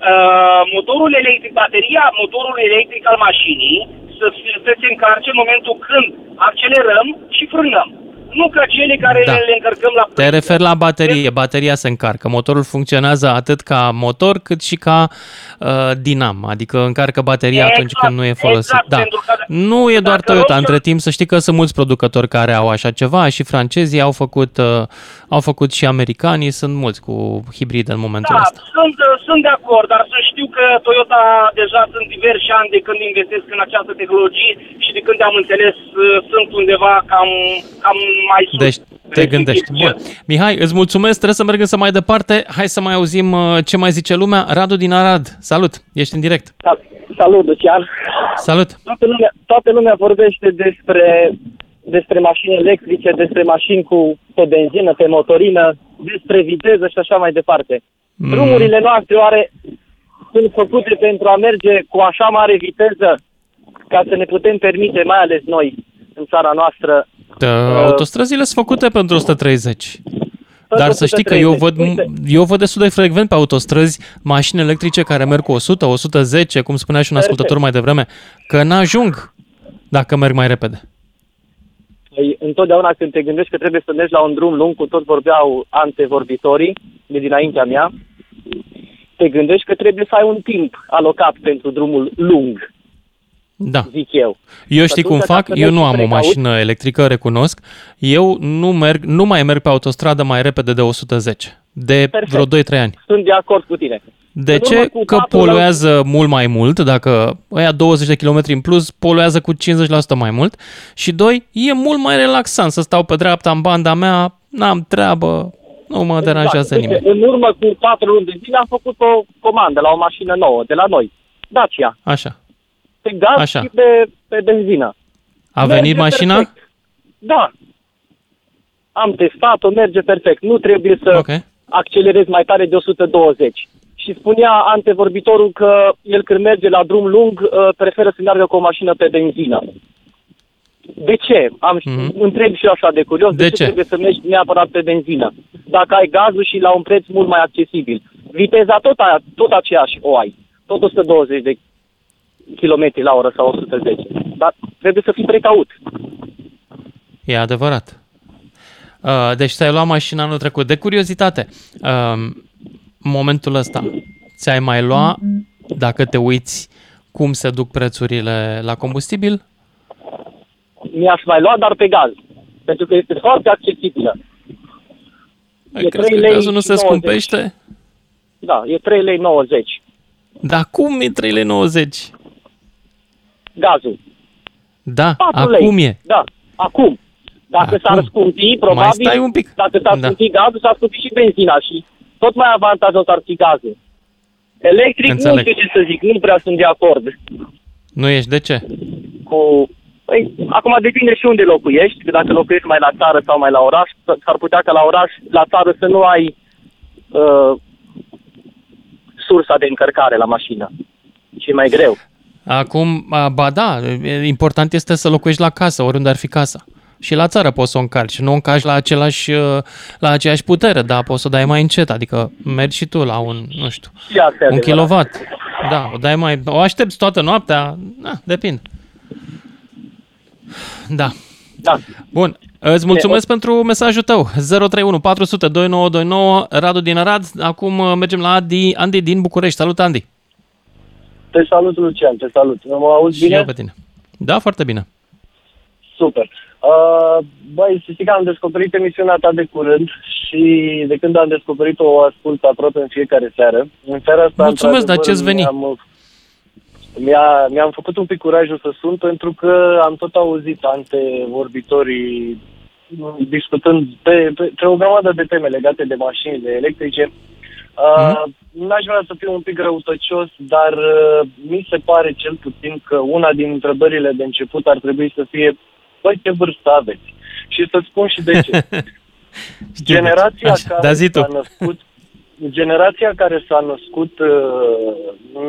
uh, motorul electric, bateria motorului electric al mașinii să, fie- să se încarce în momentul când accelerăm și frânăm. Nu ca cele care Da. le încărcăm la Te referi la baterie. Bateria se încarcă. Motorul funcționează atât ca motor cât și ca uh, dinam, adică încarcă bateria Exact, atunci când nu e folosit. exact, da. pentru că Nu e doar dacă Toyota. luăm- Între timp să știi că sunt mulți producători care au așa ceva și francezii au făcut, uh, au făcut și americanii, sunt mulți cu hibrid în momentul Da, ăsta. sunt, sunt de acord, dar să știu că Toyota deja sunt diversi ani de când investesc în această tehnologie și de când am înțeles uh, sunt undeva cam, cam mai sus. Deci te gândești. Bun. Mihai, îți mulțumesc, trebuie să mergem să mai departe. Hai să mai auzim uh, ce mai zice lumea. Radu din Arad, salut, ești în direct. Salut, Lucian. Salut. Toată lumea, toată lumea vorbește despre, despre mașini electrice, despre mașini cu pe benzină, pe motorină, despre viteză și așa mai departe. Mm. Drumurile noastre oare sunt făcute pentru a merge cu așa mare viteză ca să ne putem permite, mai ales noi, în țara noastră, Da, autostrăzile sunt făcute pentru 130. Dar să știi că eu văd, 130. eu văd destul de frecvent pe autostrăzi mașini electrice care merg cu 100, 110, cum spunea și un Perfect. ascultător mai devreme, că n-ajung dacă merg mai repede. Păi, întotdeauna când te gândești că trebuie să mergi la un drum lung, cu tot vorbeau antevorbitorii de dinaintea mea, te gândești că trebuie să ai un timp alocat pentru drumul lung, Da. zic eu. Eu Și știi cum atunci, fac? ca să Eu mergi nu am o precaut, mașină electrică, recunosc. Eu nu merg, nu mai merg pe autostradă mai repede de 110. De Perfect. vreo 2-3 ani. Sunt de acord cu tine. De În ce? urmă cu Că patru la- poluează mult mai mult, dacă ăia 20 de km în plus, poluează cu 50% mai mult. Și doi, e mult mai relaxant să stau pe dreapta în banda mea, n-am treabă, nu mă deranjează Uite, nimeni. În urmă cu patru luni de zile am făcut o comandă la o mașină nouă de la noi, Dacia, Așa. Pe gaz Așa. și pe, pe benzină. A Merge venit mașina? perfect. Da. Am testat-o, merge perfect. Nu trebuie să Ok. accelerezi mai tare de 120. Și spunea antevorbitorul că el când merge la drum lung uh, preferă să meargă cu o mașină pe benzină. De ce? Am mm-hmm. întreb și eu așa de curios, de, De ce, ce? trebuie să mergi neapărat pe benzină? Dacă ai gazul și la un preț mult mai accesibil. Viteza tot, a, tot aceeași o ai. Tot 120 de km la oră sau 110. Dar trebuie să fii precaut. E adevărat. Uh, Deci ți-ai luat mașina anul trecut. De curiozitate, um, momentul ăsta, ți-ai mai lua, dacă te uiți cum se duc prețurile la combustibil? Mi-aș mai lua, dar pe gaz. Pentru că este foarte accesibilă. Păi, crezi că gazul nu se scumpește? Da, e 3 lei 90. Dar cum e 3,90 lei? Gazul. Da, 4 acum lei. e. Da, acum. Dacă Acum. s-ar scumpi, probabil, Mai stai un pic. dacă s-ar Da. scumpi gazul, s-ar scumpi și benzina și tot mai avantajos ar fi gazul. Electric, Înțeleg. nu știu ce să zic, nu prea sunt de acord Nu ești? De ce? cu... Păi, acum depinde și unde locuiești, că dacă locuiești mai la țară sau mai la oraș, s- s-ar putea ca la oraș, la țară să nu ai uh, sursa de încărcare la mașină. Și e mai greu. Acum, a, ba da, e- important este să locuiești la casă, oriunde ar fi casa. Și la țară poți să o încarci. Nu o încarci la, același, uh, la aceeași putere, dar poți să o dai mai încet. Adică mergi și tu la un, nu știu, Și asta e un adevărat. kilowatt. Da, o dai mai... O aștepți toată noaptea? Da, depinde. Da. Da. Bun. Îți mulțumesc pentru mesajul tău. 031 400 2929 Radu din Arad. Acum uh, mergem la Adi, Andy din București. Salut, Andy. Te salut, Lucian, te salut. Mă auzi Și bine? eu pe tine. Da, foarte bine. Super. Uh, băi, să știi că am descoperit emisiunea ta de curând și de când am descoperit-o o ascult aproape în fiecare seară. În seara asta, Mulțumesc, dar într-adevăr, ce-ți veni? Mi-am, mi-a, mi-am făcut un pic curajul să sun pentru că am tot auzit antevorbitorii discutând pe, pe, pe o grămadă de teme legate de mașinile electrice. Uh, N-aș vrea să fiu un pic răutăcios, dar uh, mi se pare cel puțin că una din întrebările de început ar trebui să fie Băi, ce vârstă aveți? Și să spun și de ce. generația Așa, care da, zi tu. s-a născut generația care s-a născut uh,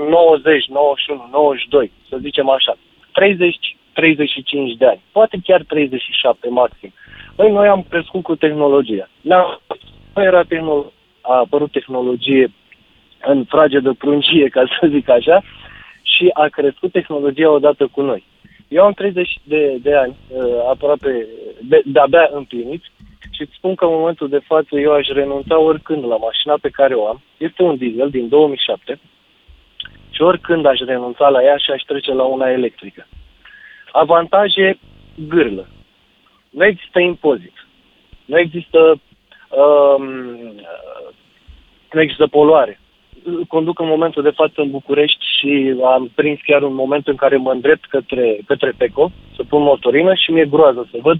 90, 91, 92, să zicem așa, 30, 35 de ani, poate chiar 37 maxim. Băi, noi am crescut cu tehnologia. Nu era tehnolo- a apărut tehnologie în frage de prungie, ca să zic așa, și a crescut tehnologia odată cu noi. Eu am 30 de, de ani, uh, aproape de, de-abia împlinit, și îți spun că în momentul de față eu aș renunța oricând la mașina pe care o am. Este un diesel din 2007 și oricând aș renunța la ea și aș trece la una electrică. Avantaje gârlă. Nu există impozit. Nu există um, nu există poluare. Conduc în momentul de față în București și am prins chiar un moment în care mă îndrept către, către PECO să pun motorină și mi-e groază să văd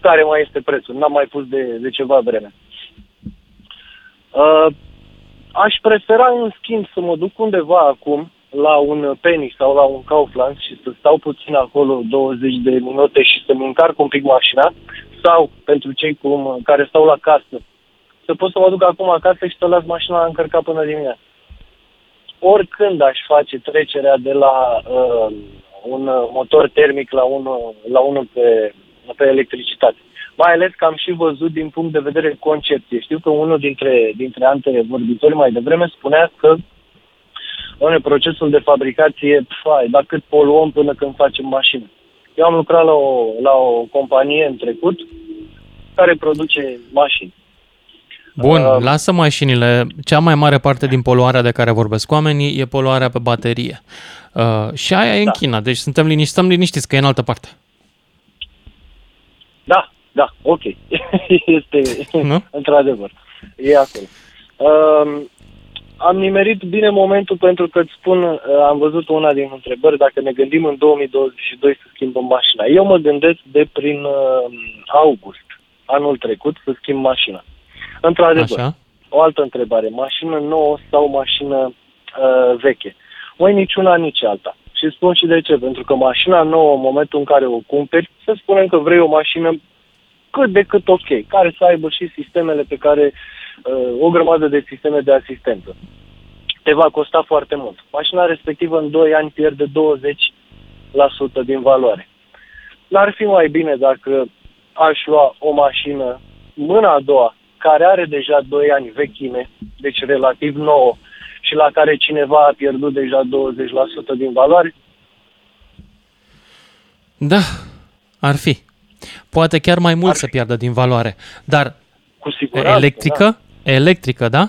care mai este prețul. N-am mai pus de, de ceva vreme. Uh, aș prefera, în schimb, să mă duc undeva acum la un Penny sau la un Kaufland și să stau puțin acolo 20 de minute și să-mi încarc un pic mașina sau, pentru cei cum, care stau la casă, să pot să mă duc acum acasă și să las mașina încărcat până dimineața. Oricând aș face trecerea de la uh, un motor termic la unul, la unul pe, pe electricitate. Mai ales că am și văzut din punct de vedere concepție. Știu că unul dintre, dintre antevorbitori mai devreme spunea că Doamne, procesul de fabricație, fai, dar cât poluăm până când facem mașină. Eu am lucrat la o, la o companie în trecut care produce mașini. Bun, uh, lasă mașinile. Cea mai mare parte din poluarea de care vorbesc oamenii e poluarea pe baterie. Uh, și aia e în China, deci suntem liniștiți, stăm liniștiți că e în altă parte. Da, da, ok. este, Nu? într-adevăr, e acolo. Um, am nimerit bine momentul pentru că îți spun, uh, am văzut una din întrebări, dacă ne gândim în 2022 să schimbăm mașina. Eu mă gândesc de prin uh, august anul trecut să schimb mașina. Într-adevăr, Așa. o altă întrebare. Mașină nouă sau mașină uh, veche? Măi, niciuna, nici alta. Și spun și de ce. Pentru că mașina nouă, în momentul în care o cumperi, să spunem că vrei o mașină cât de cât ok, care să aibă și sistemele pe care, uh, o grămadă de sisteme de asistență. Te va costa foarte mult. Mașina respectivă în 2 ani pierde 20% din valoare. N-ar fi mai bine dacă aș lua o mașină mâna a doua, care are deja 2 ani vechime, deci relativ nouă, și la care cineva a pierdut deja 20% din valoare? Da, ar fi. Poate chiar mai mult să piardă din valoare. Dar Cu siguranță, electrică? Electrică, da?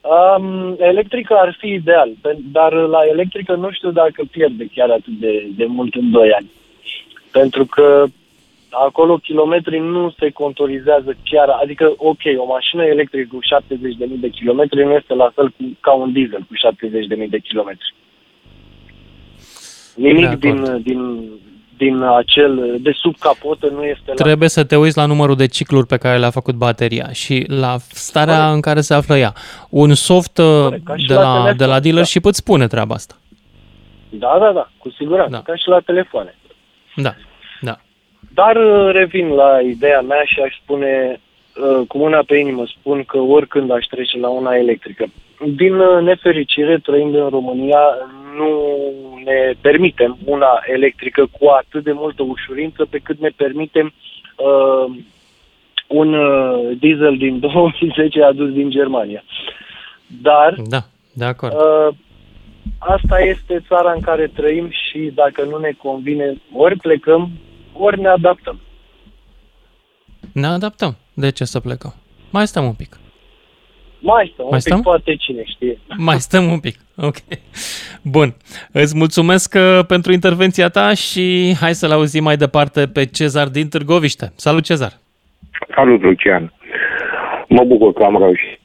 Um, electrică ar fi ideal, pe- dar la electrică nu știu dacă pierde chiar atât de, de mult în 2 ani. Pentru că Acolo kilometrii nu se contorizează chiar, adică, ok, o mașină electrică cu 70.000 de kilometri nu este la fel cu, ca un diesel cu 70.000 de kilometri. Nimic De din, din, din acel, de sub capotă nu este la Trebuie să te uiți la numărul de cicluri pe care le-a făcut bateria și la starea în care se află ea. Un soft uh, ca și de la la, telefon, de la dealer da. și îți spune treaba asta. Da, da, da, cu siguranță, da. ca și la telefoane. Da, da. Dar uh, revin la ideea mea și aș spune, uh, cu mâna pe inimă, spun că oricând aș trece la una electrică. Din uh, nefericire, trăind în România, nu ne permitem una electrică cu atât de multă ușurință pe cât ne permitem uh, un uh, diesel din 2010 adus din Germania. Dar Da, de acord. Uh, asta este țara în care trăim și dacă nu ne convine, ori plecăm, ori ne adaptăm. Ne adaptăm. De ce să plecăm? Mai stăm un pic. Mai stăm, Mai un stăm? pic, poate cine știe. Mai stăm un pic. Ok. Bun. Îți mulțumesc uh, pentru intervenția ta și hai să-l auzim mai departe pe Cezar din Târgoviște. Salut, Cezar! Salut, Lucian. Mă bucur că am reușit.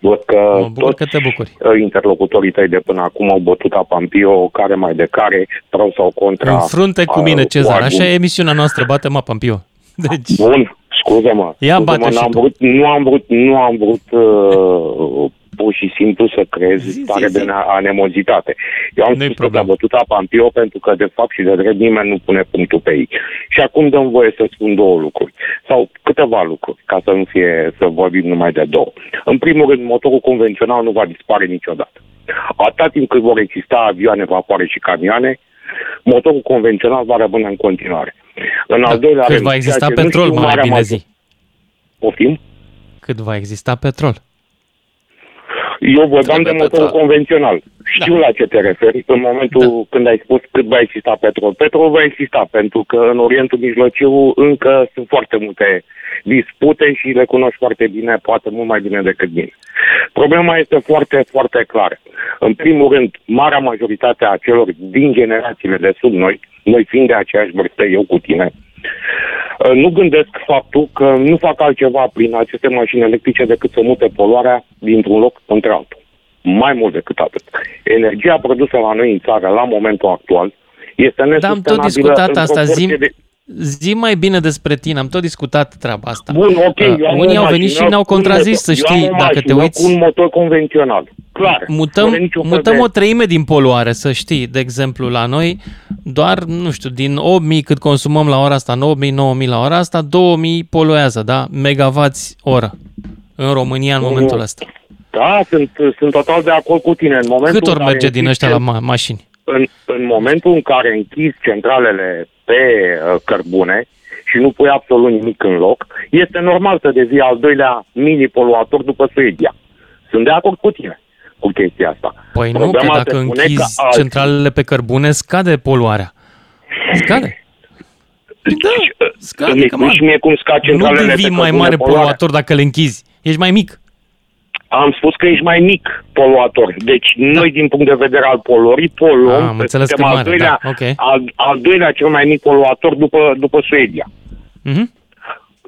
Văd că Mă bucur că te bucuri. uh, interlocutorii tăi de până acum au bătut Apampio, care mai de care, pro sau contra. În frunte cu uh, mine, Cezar. cu Așa e emisiunea noastră. Bate mapa în pio. Deci, Bun, scuze-mă. Ia scuze-mă, bate și n-am tu. vrut, nu am vrut, nu am vrut uh, pur și simplu să creez stare de ne- anemozitate. Eu am spus că te-a bătut Apampio pentru că de fapt și de drept nimeni nu pune punctul pe ei. Și acum dăm voie să spun două lucruri. Sau câteva lucruri, ca să nu fie, să vorbim numai de două. În primul rând, motorul convențional nu va dispare niciodată. Atâta timp cât vor exista avioane, vapoare și camioane, motorul convențional va rămâne în continuare. În al doilea Da, cât rând, va exista ceea ce nu petrol, știu mai marea bine major- zi. Poftim? Cât va exista petrol. Eu vorbeam de Trebuie motorul petrol. convențional. Știu la ce te referi în momentul da. când ai spus cât va exista petrol. Petrol va exista, pentru că în Orientul Mijlociu încă sunt foarte multe dispute și le cunoști foarte bine, poate mult mai bine decât mine. Problema este foarte, foarte clară. În primul rând, marea majoritate a celor din generațiile de sub noi, noi fiind de aceeași vârstă, eu cu tine, Uh, nu gândesc faptul că nu fac altceva prin aceste mașini electrice decât să mute poluarea dintr-un loc într-altul. Mai mult decât atât. Energia produsă la noi în țară, la momentul actual, este nesustenabilă. Dar am tot discutat în asta. proporție Zi, De... zi mai bine despre tine. Am tot discutat treaba asta. Bun, ok. Uh, eu am Unii o au venit mașină și ne-au cu un contrazis, motor- să știi, eu am o dacă te mașină uiți. cu un motor convențional. Clar. Mutăm, fără niciun fel mutăm de- o treime din poluare, să știi. De exemplu, la noi, doar, nu știu, din 8.000 cât consumăm la ora asta, 9.000-9.000 la ora asta, 2.000 poluează, da? Megavați oră în România în Nu, momentul nu. ăsta. Da, sunt, sunt total de acord cu tine. În momentul Cât ori în care merge din închizi ăștia la cel- ma- mașini? în, în momentul în care închizi centralele pe uh, cărbune și nu pui absolut nimic în loc, este normal să devii al doilea mini-poluator după Suedia. Sunt de acord cu tine cu chestia asta. Păi nu, că Problema dacă se pune închizi că alții- centralele pe cărbune, scade poluarea. Scade. Păi da, scade, Îmi că spui și mie cum scad Nu centralele devii pe mai cărbune mare poluarea. poluator dacă le închizi. Ești mai mic. Am spus că ești mai mic poluator. Deci noi, din punct de vedere al poluării, poluăm. Da. Am înțeles suntem că al mare, doilea, da, ok. al, al doilea cel mai mic poluator după, după Suedia. Mhm.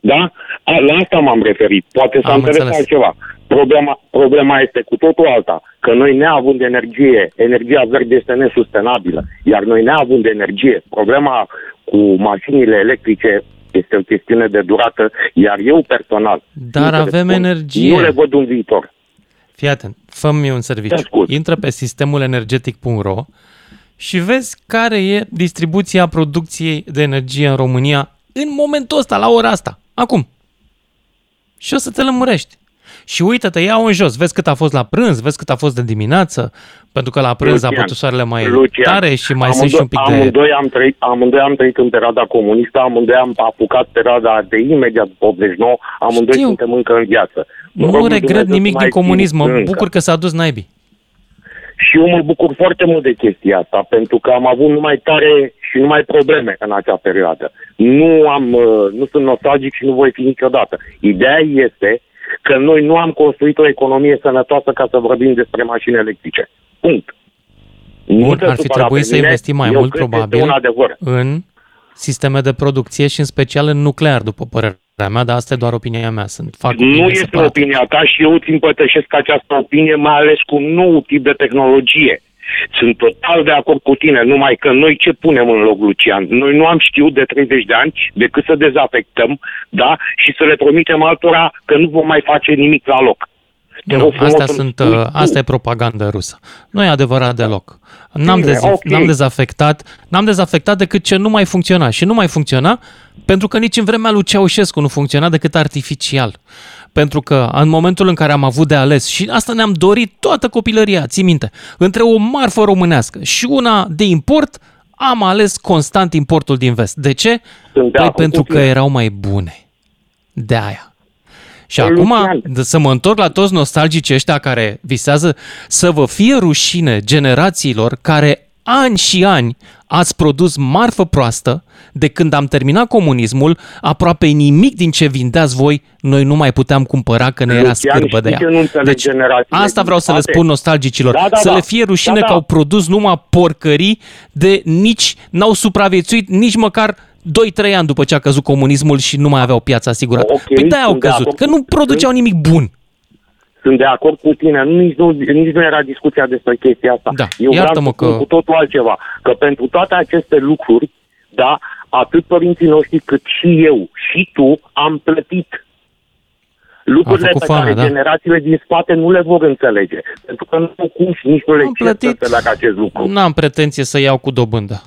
Da? A, la asta m-am referit. Poate s-a Am înțeles înțeles. altceva. Problema, problema este cu totul alta. Că noi neavând energie, energia verde este nesustenabilă. Iar noi neavând energie, problema cu mașinile electrice este o chestiune de durată, iar eu personal Dar nu te avem spun, energie. Nu le văd un viitor. Fii atent, fă-mi un serviciu. Intră pe sistemulenergetic.ro și vezi care e distribuția producției de energie în România în momentul ăsta, la ora asta, acum. Și o să te lămurești. Și uită-te, ia-o în jos, vezi cât a fost la prânz, vezi cât a fost de dimineață, pentru că la prânz a Lucian, bătut soarele mai Lucian, tare și mai sunt amândoi, și un pic de... amândoi am, trăit, amândoi am trăit în perioada comunistă, amândoi am apucat perioada de imediat după 89, amândoi Știu. suntem încă în viață. Mă Nu rog lui regret Dumnezeu nimic să din mai țin comunism, mă încă. bucur că s-a dus naibii. Și eu mă bucur foarte mult de chestia asta, pentru că am avut numai tare și numai probleme în acea perioadă. Nu, am, uh, nu sunt nostalgic și nu voi fi niciodată. Ideea este că noi nu am construit o economie sănătoasă ca să vorbim despre mașini electrice. Punct. Nu Bun, te ar fi supăra trebuit pe să mine, investim mai eu mult, cred că probabil, Este un adevăr. în sisteme de producție și în special în nuclear, după părerea mea, dar asta e doar opinia mea. Sunt, fac Nu opinii este separate. opinia ta și eu îți împărtășesc această opinie, mai ales cu un nou tip de tehnologie. Sunt total de acord cu tine, numai că noi ce punem în loc, Lucian? Noi nu am știut de 30 de ani decât să dezafectăm, da? Și să le promitem altora că nu vom mai face nimic la loc. Te Nu, rog frumos astea să-mi sunt, spui uh, tu. asta e propagandă rusă. Nu e adevărat deloc. N-am, Bine, dezi- ok. n-am dezafectat, n-am dezafectat decât ce nu mai funcționa. Și nu mai funcționa pentru că nici în vremea lui Ceaușescu nu funcționa decât artificial. Pentru că în momentul în care am avut de ales, și asta ne-am dorit toată copilăria, ții minte, între o marfă românească și una de import, am ales constant importul din vest. De ce? Sunt de Păi acord pentru cu că tine. erau mai bune. De aia. Și Păi, acum, Lucian. de- să mă întorc la toți nostalgici ăștia care visează să vă fie rușine generațiilor care ani și ani ați produs marfă proastă, de când am terminat comunismul, aproape nimic din ce vindeați voi, noi nu mai puteam cumpăra că ne era Lucian, scârbă de știi ea. ce nu înțeleg Deci, generațiile asta vreau să le din spun spate? nostalgicilor. Da, da, să da. le fie rușine Da, da. că au produs numai porcării de nici, n-au supraviețuit nici măcar 2-3 ani după ce a căzut comunismul și nu mai aveau piața asigurată. Ok, păi de-aia au sunt de căzut, acord că nu produceau nimic bun. Sunt de acord cu tine. Nu, nici, nu, nici nu era discuția despre chestia asta. Da, Eu vreau iartă-mă să spun că- cu totul altceva. Că pentru toate aceste lucruri, da, atât părinții noștri cât și eu și tu am plătit. Lucrurile făcut pe foame, care da. generațiile din spate nu le vor înțelege. Pentru că nu au cum și nici nu le Am cer să plătit. înțeleagă acest lucru. N-am pretenție să iau cu dobândă.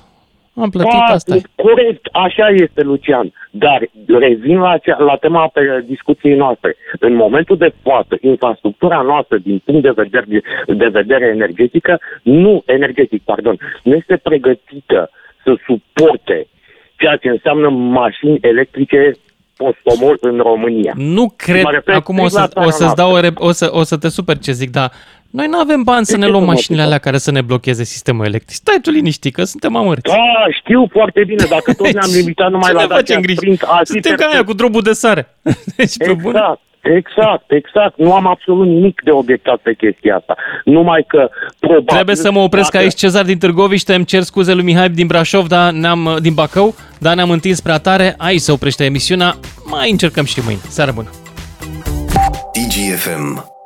Am plătit Da, asta. e. Corect, așa este, Lucian. Dar revin la, acea, la tema pe discuției noastre. În momentul de față, infrastructura noastră din punct de vedere, de vedere energetică, nu energetic, pardon, nu este pregătită să suporte ceea ce înseamnă mașini electrice postomol în România. Nu cred, Mă refer acum o, strict la să, țara o să-ți noastră. dau o, re- o, să, o să te super ce zic, dar noi nu avem bani să De ne ce luăm să mă mașinile supăr? alea care să ne blocheze sistemul electric. Stai tu liniștit, că suntem amărți. Da, știu foarte bine, dacă tot ne-am limitat numai Ce la ne facem Dacia griji? Sprint, alții Suntem ca perfect. aia cu drobul de sare. Deci, pe bune. Exact, exact, exact. Nu am absolut nimic de obiectat pe chestia asta. Numai că probabil... Trebuie să mă opresc dacă- aici, Cezar din Târgoviște, îmi cer scuze lui Mihai din Brașov, dar ne-am, din Bacău, dar ne-am întins prea tare, aici se oprește emisiunea, mai încercăm și mâine. Seară bună! DGFM